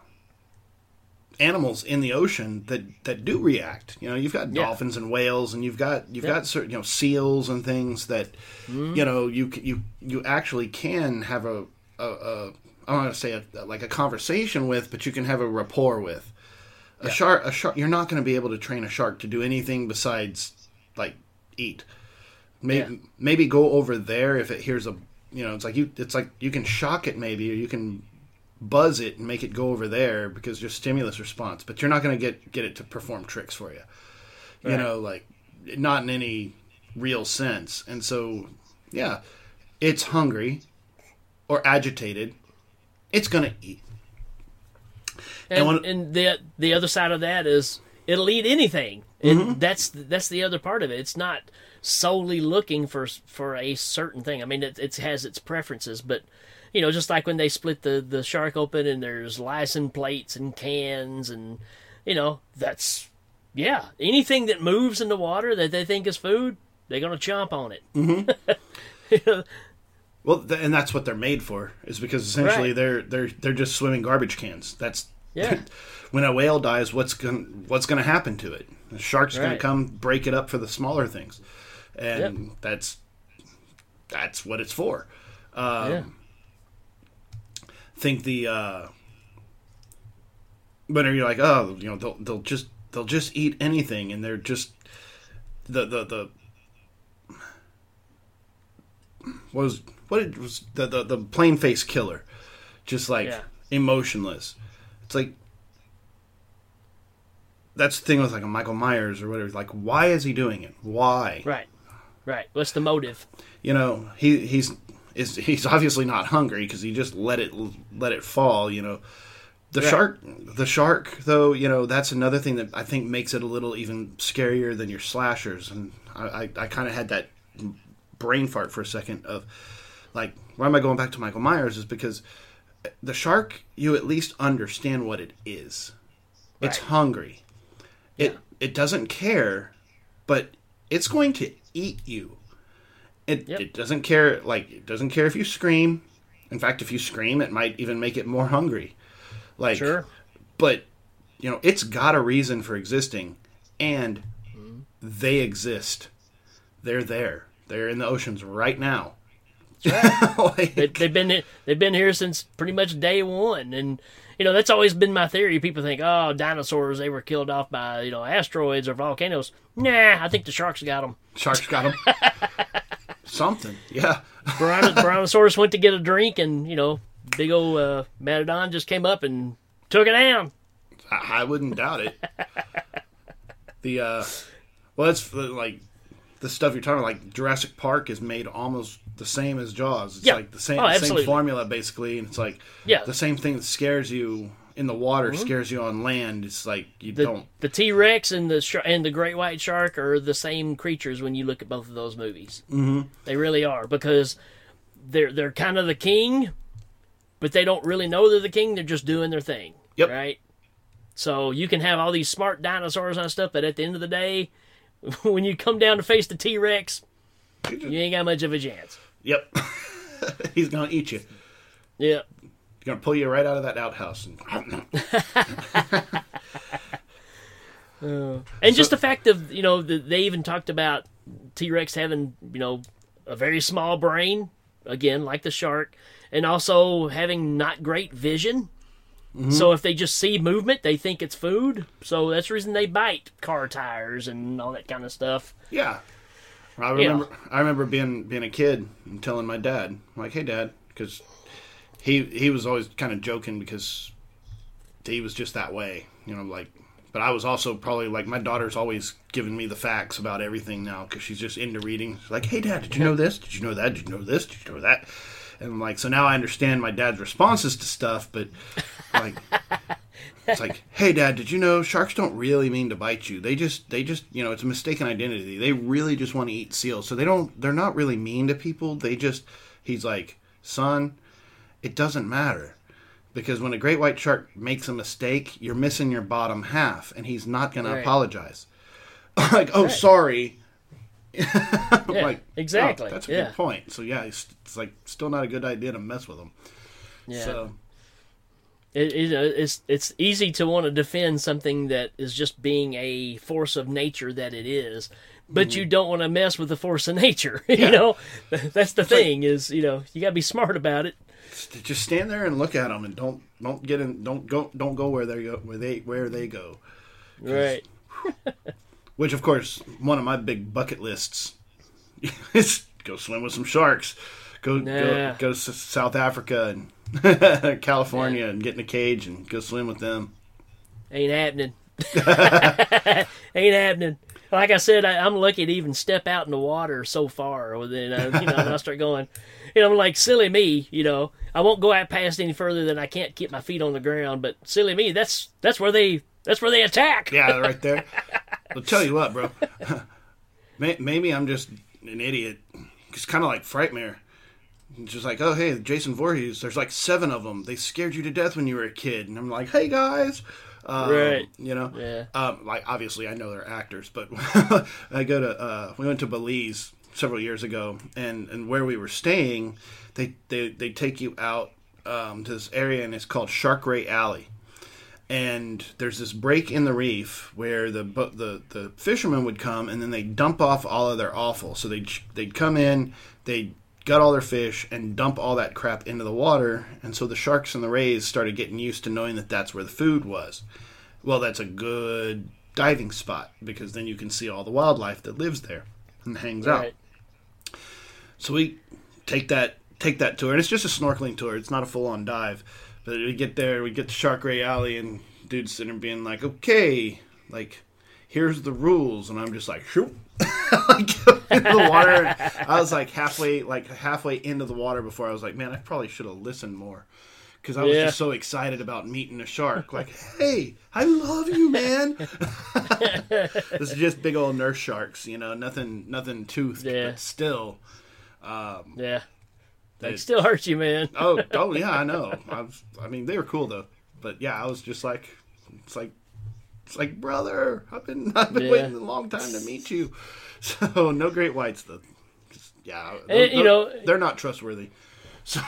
animals in the ocean that that do react. You know, you've got Yeah. dolphins and whales, and you've got you've Yeah. got certain you know seals and things that Mm-hmm. you know you you you actually can have a a, a I don't want to say a, like a conversation with, but you can have a rapport with. A shark, a shark. You're not going to be able to train a shark to do anything besides like eat. Maybe Yeah. maybe go over there if it hears a you know it's like you it's like you can shock it maybe or you can buzz it and make it go over there because your stimulus response but you're not going to get get it to perform tricks for you you Right. know like not in any real sense and so yeah it's hungry or agitated it's going to eat and, And when- and the the other side of that is it'll eat anything, and mm-hmm. that's that's the other part of it. It's not solely looking for for a certain thing. I mean, it, it has its preferences, but you know, just like when they split the the shark open and there's license plates and cans, and you know, that's yeah, anything that moves in the water that they think is food, they're gonna chomp on it. Well, th- and that's what they're made for, is because essentially Right. they're they're they're just swimming garbage cans. That's Yeah. when a whale dies, what's going what's going to happen to it? The shark's going to come break it up for the smaller things, and Yep. that's that's what it's for. Um, yeah. Think the uh, are you're like, oh, you know, they'll they'll just they'll just eat anything, and they're just the the the what was what it was the the, the plain face killer, just like Yeah. emotionless. It's like that's the thing with like a Michael Myers or whatever. Like, why is he doing it? Why? Right. Right. What's the motive? You know, he he's is he's obviously not hungry because he just let it let it fall. You know, the Right. shark the shark though. You know, that's another thing that I think makes it a little even scarier than your slashers. And I I, I kind of had that brain fart for a second of like, why am I going back to Michael Myers? Is because the shark you at least understand what it is. It's Right. hungry. It it doesn't care, but it's going to eat you. It Yep. it doesn't care like it doesn't care if you scream. In fact, if you scream, it might even make it more hungry. Like Sure. but you know, it's got a reason for existing and Mm-hmm. they exist. They're there. They're in the oceans right now. Like- They, they've been they've been here since pretty much day one, and you know that's always been my theory. People think, oh, dinosaurs they were killed off by you know asteroids or volcanoes. Nah, I think the sharks got them. Sharks got them. Something, yeah. Brontosaurus went to get a drink, and you know, big old uh, Matadon just came up and took it down. I, I wouldn't doubt it. The uh, well, it's uh, like the stuff you're talking about. Like Jurassic Park is made almost the same as Jaws. It's Yeah. like the same Oh, same formula basically, and it's like Yeah. the same thing that scares you in the water scares you on land. It's like you The don't. the T Rex and the sh- and the great white shark are the same creatures when you look at both of those movies. Mm-hmm. They really are because they're they're kind of the king, but they don't really know they're the king. They're just doing their thing. Yep. Right. So you can have all these smart dinosaurs and stuff, but at the end of the day, when you come down to face the T Rex, you ain't got much of a chance. Yep. He's gonna eat you. Yeah. He's gonna pull you right out of that outhouse. And, And just the fact of you know that they even talked about T Rex having you know a very small brain, again like the shark, and also having not great vision. Mm-hmm. So if they just see movement, they think it's food. So that's the reason they bite car tires and all that kind of stuff. yeah. I Yeah. remember. I remember being being a kid and telling my dad, I'm like, "Hey, Dad," because he he was always kind of joking because he was just that way, you know, like. But I was also probably like my daughter's always giving me the facts about everything now because she's just into reading. She's like, "Hey, Dad, did you know this? Did you know that? Did you know this? Did you know that?" And I'm like, so now I understand my dad's responses to stuff, but like, it's like, "Hey, Dad, did you know sharks don't really mean to bite you? They just, they just, you know, it's a mistaken identity. They really just want to eat seals, so they don't. They're not really mean to people. They just." He's like, "Son, it doesn't matter." because when a great white shark makes a mistake, you're missing your bottom half, and he's not going Right. to apologize. like, oh, sorry. Yeah, like exactly. oh, that's a yeah. good point. So yeah, it's, it's like still not a good idea to mess with him. Yeah. So It, it, it's it's easy to want to defend something that is just being a force of nature that it is, but Mm-hmm. you don't want to mess with the force of nature. you know, that's the thing is you know you got to be smart about it. St- just stand there and look at them, and don't don't get in. Don't go. Don't go where they go. Where they where they go. Right. Which of course, one of my big bucket lists is go swim with some sharks. Go Nah. go go to South Africa and California and get in a cage and go swim with them. Ain't happening. Ain't happening. Like I said, I, I'm lucky to even step out in the water so far. Well, Then you know, I start going, know, I'm like silly me. You know, I won't go out past any further than I can't keep my feet on the ground. But silly me, that's that's where they that's where they attack. Yeah, right there. I'll tell you what, bro. Maybe I'm just an idiot. It's kind of like Frightmare. It's just like, oh, hey, Jason Voorhees, there's like seven of them. They scared you to death when you were a kid. And I'm like, hey, guys, Um, Right. You know. Yeah. Um, like obviously I know they're actors, but I go to uh, we went to Belize several years ago, and and where we were staying, they they they take you out um, to this area, and it's called Shark Ray Alley. And there's this break in the reef where the the the fishermen would come, and then they dump off all of their offal. So they they'd come in, they gut all their fish, and dump all that crap into the water. And so the sharks and the rays started getting used to knowing that that's where the food was. Well, that's a good diving spot because then you can see all the wildlife that lives there and hangs out. So we take that take that tour, and it's just a snorkeling tour. It's not a full on dive, but we get there, we get to Shark Ray Alley, and dude's sitting there being like, "Okay, like here's the rules," and I'm just like, "Shoot." like in the water, I was like halfway, like halfway into the water before I was like, "Man, I probably should have listened more," because I was Yeah. just so excited about meeting a shark. Like, "Hey, I love you, man." this is just big old nurse sharks, you know, nothing, nothing toothed, Yeah. but still. Um, yeah. They It- still hurt you, man. oh, oh yeah, I know. I, was, I mean, they were cool though. But yeah, I was just like, it's like, it's like, brother, I've been, I've been Yeah. waiting a long time to meet you. So no great whites though. Just, yeah, And, they're- you know- they're not trustworthy. So.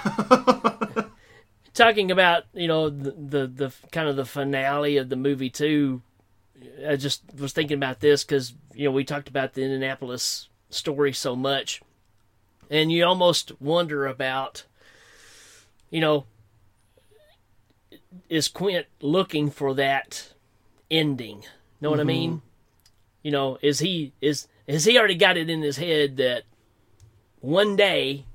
talking about you know the, the the kind of the finale of the movie too i just was thinking about this because you know we talked about the indianapolis story so much and you almost wonder about you know is quint looking for that ending know what i mean mm-hmm. you know is he is has he already got it in his head that one day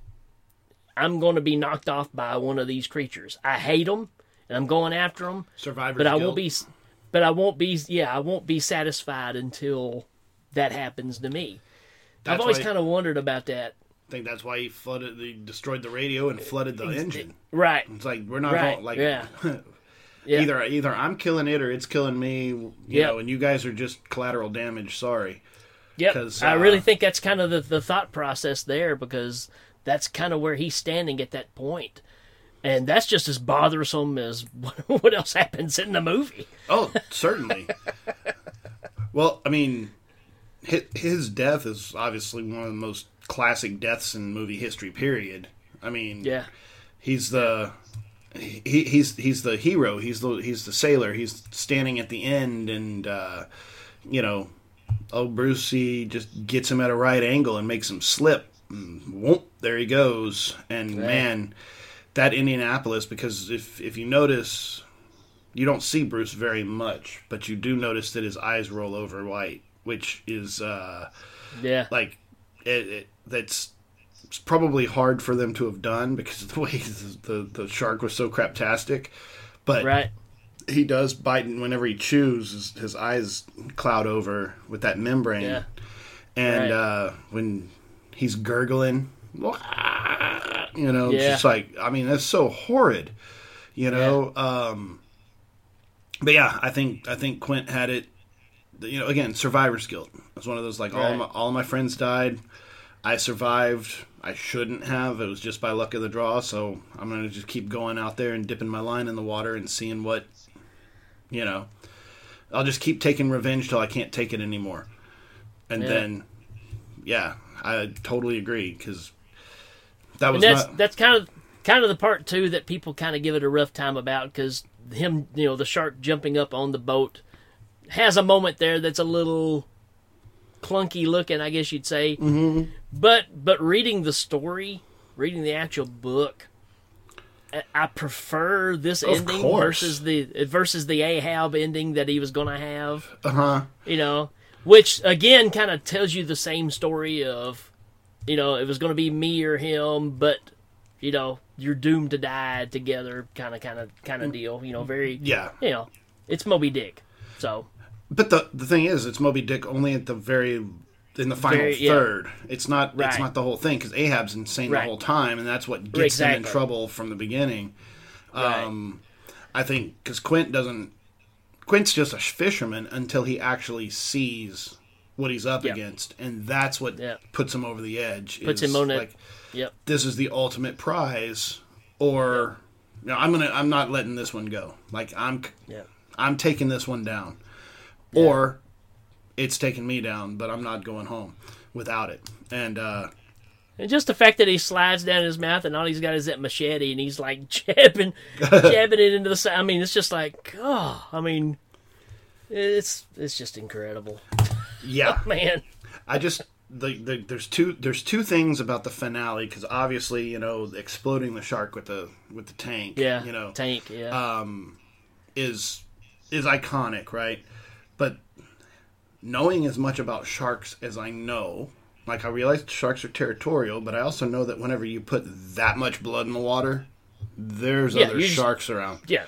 I'm going to be knocked off by one of these creatures. I hate them, and I'm going after them. Survivor's But I guilt. won't be. But I won't be. Yeah, I won't be satisfied until that happens to me. I've always kind of wondered about that. I think that's why he flooded, he destroyed the radio and flooded the engine. Right. It's like we're not Right, going like yeah. Yeah. either either I'm killing it or it's killing me. You Yep. know, and you guys are just collateral damage. Sorry. Yep. 'cause, I uh, really think that's kind of the, the thought process there because that's kind of where he's standing at that point. And that's just as bothersome as what, else happens in the movie. Oh, certainly. well, I mean, his death is obviously one of the most classic deaths in movie history. Period. I mean, Yeah. he's the he, he's he's the hero. He's the he's the sailor. He's standing at the end, and uh, you know, oh Brucey just gets him at a right angle and makes him slip. And whoop, there he goes. And man, that Indianapolis. Because if if you notice, you don't see Bruce very much, but you do notice that his eyes roll over white, which is uh, Yeah. like it, it that's it's probably hard for them to have done because of the way the the shark was so craptastic. But Right. he does bite, and whenever he chews, his, his eyes cloud over with that membrane. Yeah. And Right. uh, when he's gurgling, you know, it's Yeah. just like I mean, that's so horrid, you know. Um, but yeah, I think I think Quint had it. You know, again, survivor's guilt. It's one of those like all Right. my, all of my friends died. I survived. I shouldn't have. It was just by luck of the draw. So I'm gonna just keep going out there and dipping my line in the water and seeing what, you know. I'll just keep taking revenge till I can't take it anymore, and Yeah. then, yeah, I totally agree because that was and that's not. that's kind of kind of the part too that people kind of give it a rough time about because him, you know, the shark jumping up on the boat has a moment there that's a little clunky looking, I guess you'd say. Mm-hmm. But but reading the story, reading the actual book. I- prefer this Of ending course. versus the versus the Ahab ending that he was going to have. Uh huh. you know, which again kind of tells you the same story of, you know, it was going to be me or him, but you know, you're doomed to die together, kind of, kind of, kind of deal. You know, very, Yeah. you know, it's Moby Dick, so But the the thing is, it's Moby Dick only at the very in the final Very- yeah. third. It's not it's not the whole thing because Ahab's insane Right. the whole time, and that's what gets him in trouble from the beginning. Right. Um, I think because Quint doesn't. Quint's just a fisherman until he actually sees what he's up Yep. against, and that's what Yep. puts him over the edge. Puts him on it. Like, yep, this is the ultimate prize, or you know, I'm gonna I'm not letting this one go. Like I'm yep, I'm taking this one down, or it's taking me down, but I'm not going home without it. And uh, And just the fact that he slides down his mouth and all he's got is that machete and he's like jabbing, jabbing it into the side. I mean, it's just like, oh, I mean, it's it's just incredible, yeah, man. I just the, the there's two there's two things about the finale because obviously you know exploding the shark with the with the tank Yeah, you know tank. Yeah, um, is is iconic, right? But knowing as much about sharks as I know, like I realize sharks are territorial, but I also know that whenever you put that much blood in the water, there's Yeah, other you just- sharks around. yeah,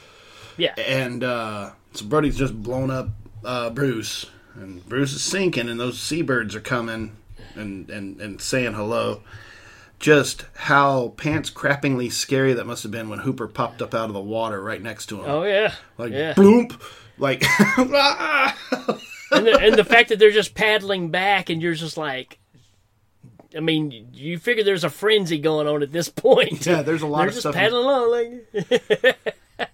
yeah. And uh, so Brody's just blown up uh, Bruce, and Bruce is sinking, and those seabirds are coming and, and, and saying hello. Just how pants crappingly scary that must have been when Hooper popped up out of the water right next to him. Oh yeah, Like yeah. bloomp, like ah! and, the, and the fact that they're just paddling back and you're just like I mean, you figure there's a frenzy going on at this point. Yeah, there's a lot They're of just stuff. paddling along. Like,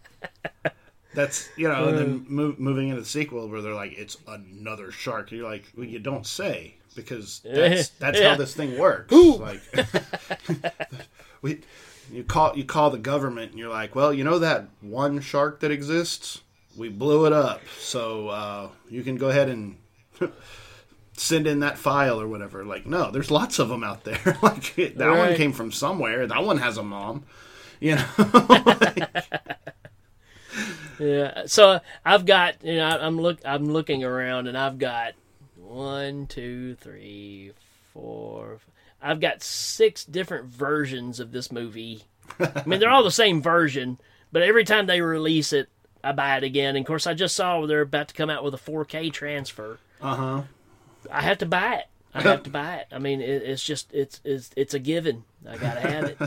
That's you know, and Uh. then move, moving into the sequel where they're like, it's another shark. You're like, well, you don't say because that's that's Yeah. how this thing works. Like, we you call you call the government and you're like, well, you know that one shark that exists, we blew it up, so uh, you can go ahead and. Send in that file or whatever. Like, no, there's lots of them out there. like, that one came from somewhere. That one has a mom. You know, yeah. So I've got you know I'm look I'm looking around and I've got one, two, three, four. I've got six different versions of this movie. I mean, they're all the same version, but every time they release it, I buy it again. And of course, I just saw they're about to come out with a 4K transfer. uh huh. I have to buy it. I have to buy it. I mean, it, it's just it's it's it's a given. I gotta have it.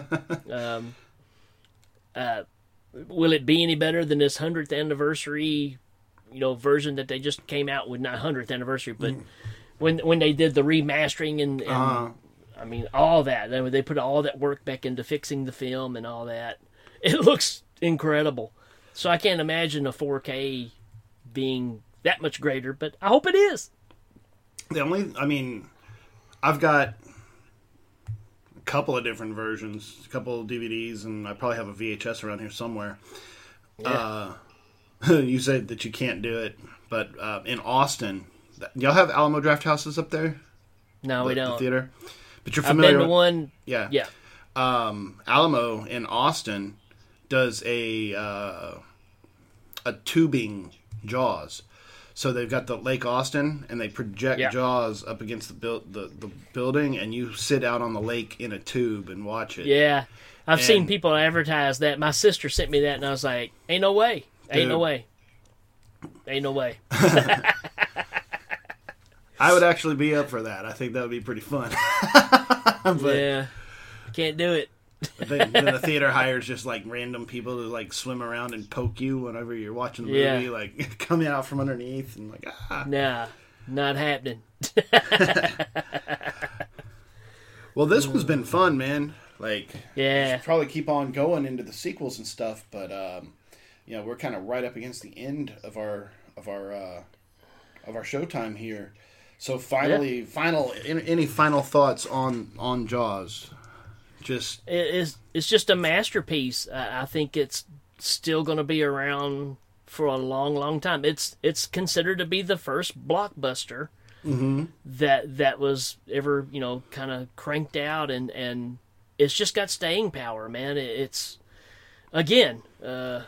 Um, uh, will it be any better than this hundredth anniversary, you know, version that they just came out with? Not hundredth anniversary, but when when they did the remastering and, and Uh-huh. I mean all that. They they put all that work back into fixing the film and all that. It looks incredible. So I can't imagine a 4K being that much greater, but I hope it is. The only, I mean, I've got a couple of different versions, a couple of DVDs, and I probably have a VHS around here somewhere. Uh, you said that you can't do it, but uh, in Austin, y'all have Alamo Drafthouses up there, No, we the, the don't. theater. But you're I've familiar been to with one. yeah, Yeah. um, Alamo in Austin does a uh, a tubing Jaws. So they've got the Lake Austin, and they project Yeah. Jaws up against the, buil- the the building, and you sit out on the lake in a tube and watch it. Yeah. I've seen people advertise that. My sister sent me that, and I was like, "Ain't no way. Ain't no way. Ain't no way." I would actually be up for that. I think that would be pretty fun. but yeah. Can't do it. then, the theater hires just like random people to like swim around and poke you whenever you're watching the Yeah. movie, like coming out from underneath and like ah. Nah, not happening. Well, this one's been fun, man. Like Yeah. probably keep on going into the sequels and stuff, but um, you know we're kind of right up against the end of our of our uh, of our showtime here. So finally, final any, any final thoughts on on Jaws? Just It is. It's just a masterpiece. I, think it's still going to be around for a long, long time. It's it's considered to be the first blockbuster that that was ever you know kind of cranked out, and and it's just got staying power, man. It, it's again, uh,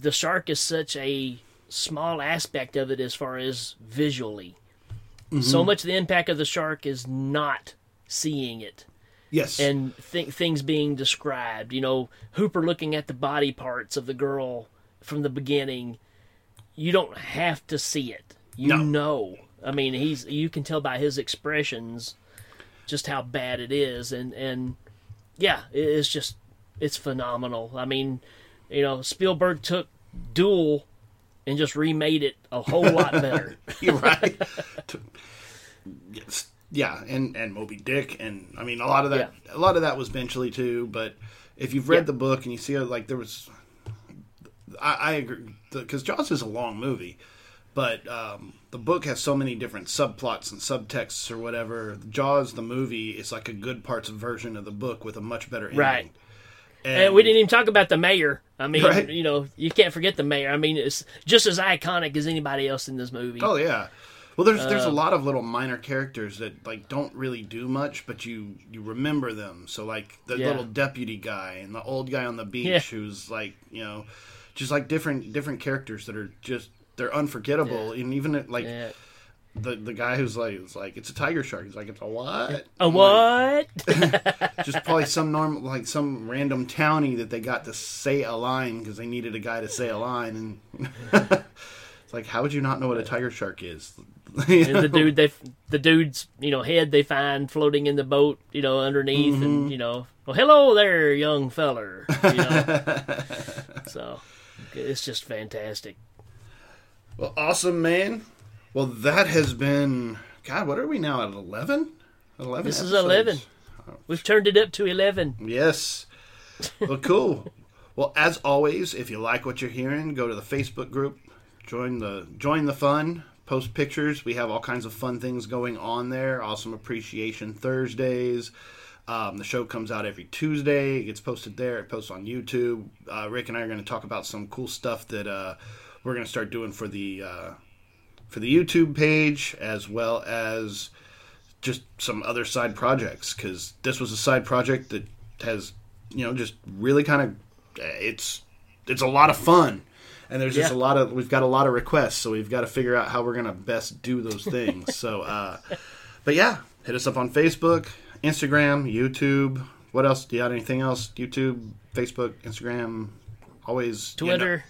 the shark is such a small aspect of it as far as visually. So mm-hmm. much of the impact of the shark is not seeing it yes, and th- things being described. You know, Hooper looking at the body parts of the girl from the beginning. You don't have to see it. You No. know. I mean, he's you can tell by his expressions just how bad it is, and and yeah, it's just it's phenomenal. I mean, you know, Spielberg took Duel and just remade it a whole lot better. right. Yes, yeah, and and Moby Dick, and I mean a lot of that. A lot of that was Benchley too. But if you've read Yeah. the book and you see like there was I, I agree because Jaws is a long movie, but um, the book has so many different subplots and subtexts or whatever. Jaws the movie is like a good parts version of the book with a much better ending. Right. And we didn't even talk about the mayor. I mean, Right. you know, you can't forget the mayor. I mean, it's just as iconic as anybody else in this movie. Oh yeah. Well, there's there's Uh, a lot of little minor characters that like don't really do much, but you you remember them. So like the Yeah. little deputy guy and the old guy on the beach Yeah. who's like you know, just like different different characters that are just they're unforgettable. And even like Yeah. The the guy who's like it's like it's a tiger shark. He's like it's a what? A what? just probably some normal like some random townie that they got to say a line because they needed a guy to say a line and. It's like, how would you not know what a tiger shark is? The dude they the dude's you know head they find floating in the boat you know underneath Mm-hmm. and you know well hello there young feller you know so it's just fantastic Well, awesome, man. Well, that has been. God, what are we now at? 11? 11 this is episodes? 11 we've turned it up to 11 Yes. Well, cool. well, as always, if you like what you're hearing, go to the Facebook group, join the join the fun, post pictures. We have all kinds of fun things going on there. Awesome Appreciation Thursdays. Um, the show comes out every Tuesday. It gets posted there. It posts on YouTube. Uh, Rick and I are going to talk about some cool stuff that uh, we're going to start doing for the uh, for the YouTube page, as well as just some other side projects. Because this was a side project that has, you know, just really kind of it's it's a lot of fun. And there's just Yeah. a lot of we've got a lot of requests, so we've got to figure out how we're gonna best do those things. so, uh, but yeah, hit us up on Facebook, Instagram, YouTube. What else? Do you have anything else? YouTube, Facebook, Instagram, always you know, twitter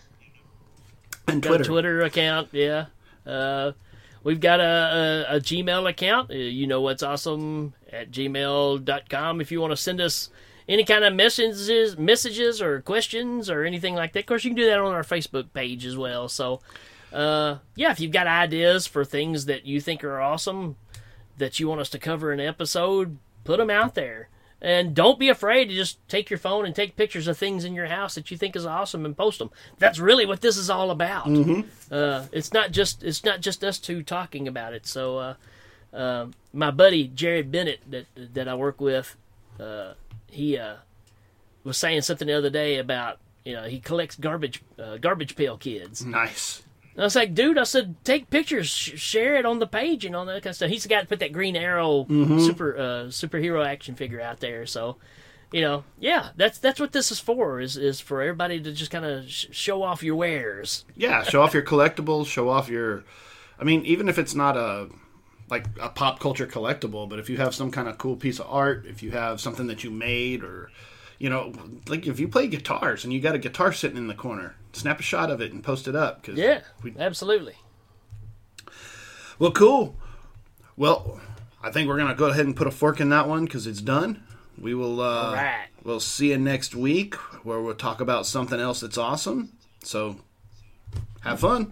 and got Twitter. a twitter account yeah uh We've got a, a, a Gmail account. Uh, You know what's awesome at gmail.com. If you want to send us any kind of messages, messages or questions or anything like that, of course, you can do that on our Facebook page as well. So, uh, yeah, if you've got ideas for things that you think are awesome that you want us to cover in an episode, put them out there. And don't be afraid to just take your phone and take pictures of things in your house that you think is awesome and post them. That's really what this is all about. Uh, it's not just it's not just us two talking about it. So, uh, uh, my buddy Jared Bennett that that I work with, uh, he uh, was saying something the other day about you know he collects garbage uh, garbage pail kids. Nice. And I was like, dude, I said, take pictures, sh- share it on the page and all that kind of stuff. He's got to put that Green Arrow super uh, superhero action figure out there. So, you know, yeah, that's that's what this is for. Is is for everybody to just kind of sh- show off your wares. Yeah, show off your collectibles, show off your I mean, even if it's not a like a pop culture collectible, but if you have some kind of cool piece of art, if you have something that you made or you know, like if you play guitars and you got a guitar sitting in the corner, snap a shot of it and post it up cuz Yeah, we... absolutely. Well, cool. Well, I think we're going to go ahead and put a fork in that one cuz it's done. We will uh right. we'll see you next week where we'll talk about something else that's awesome. So have fun.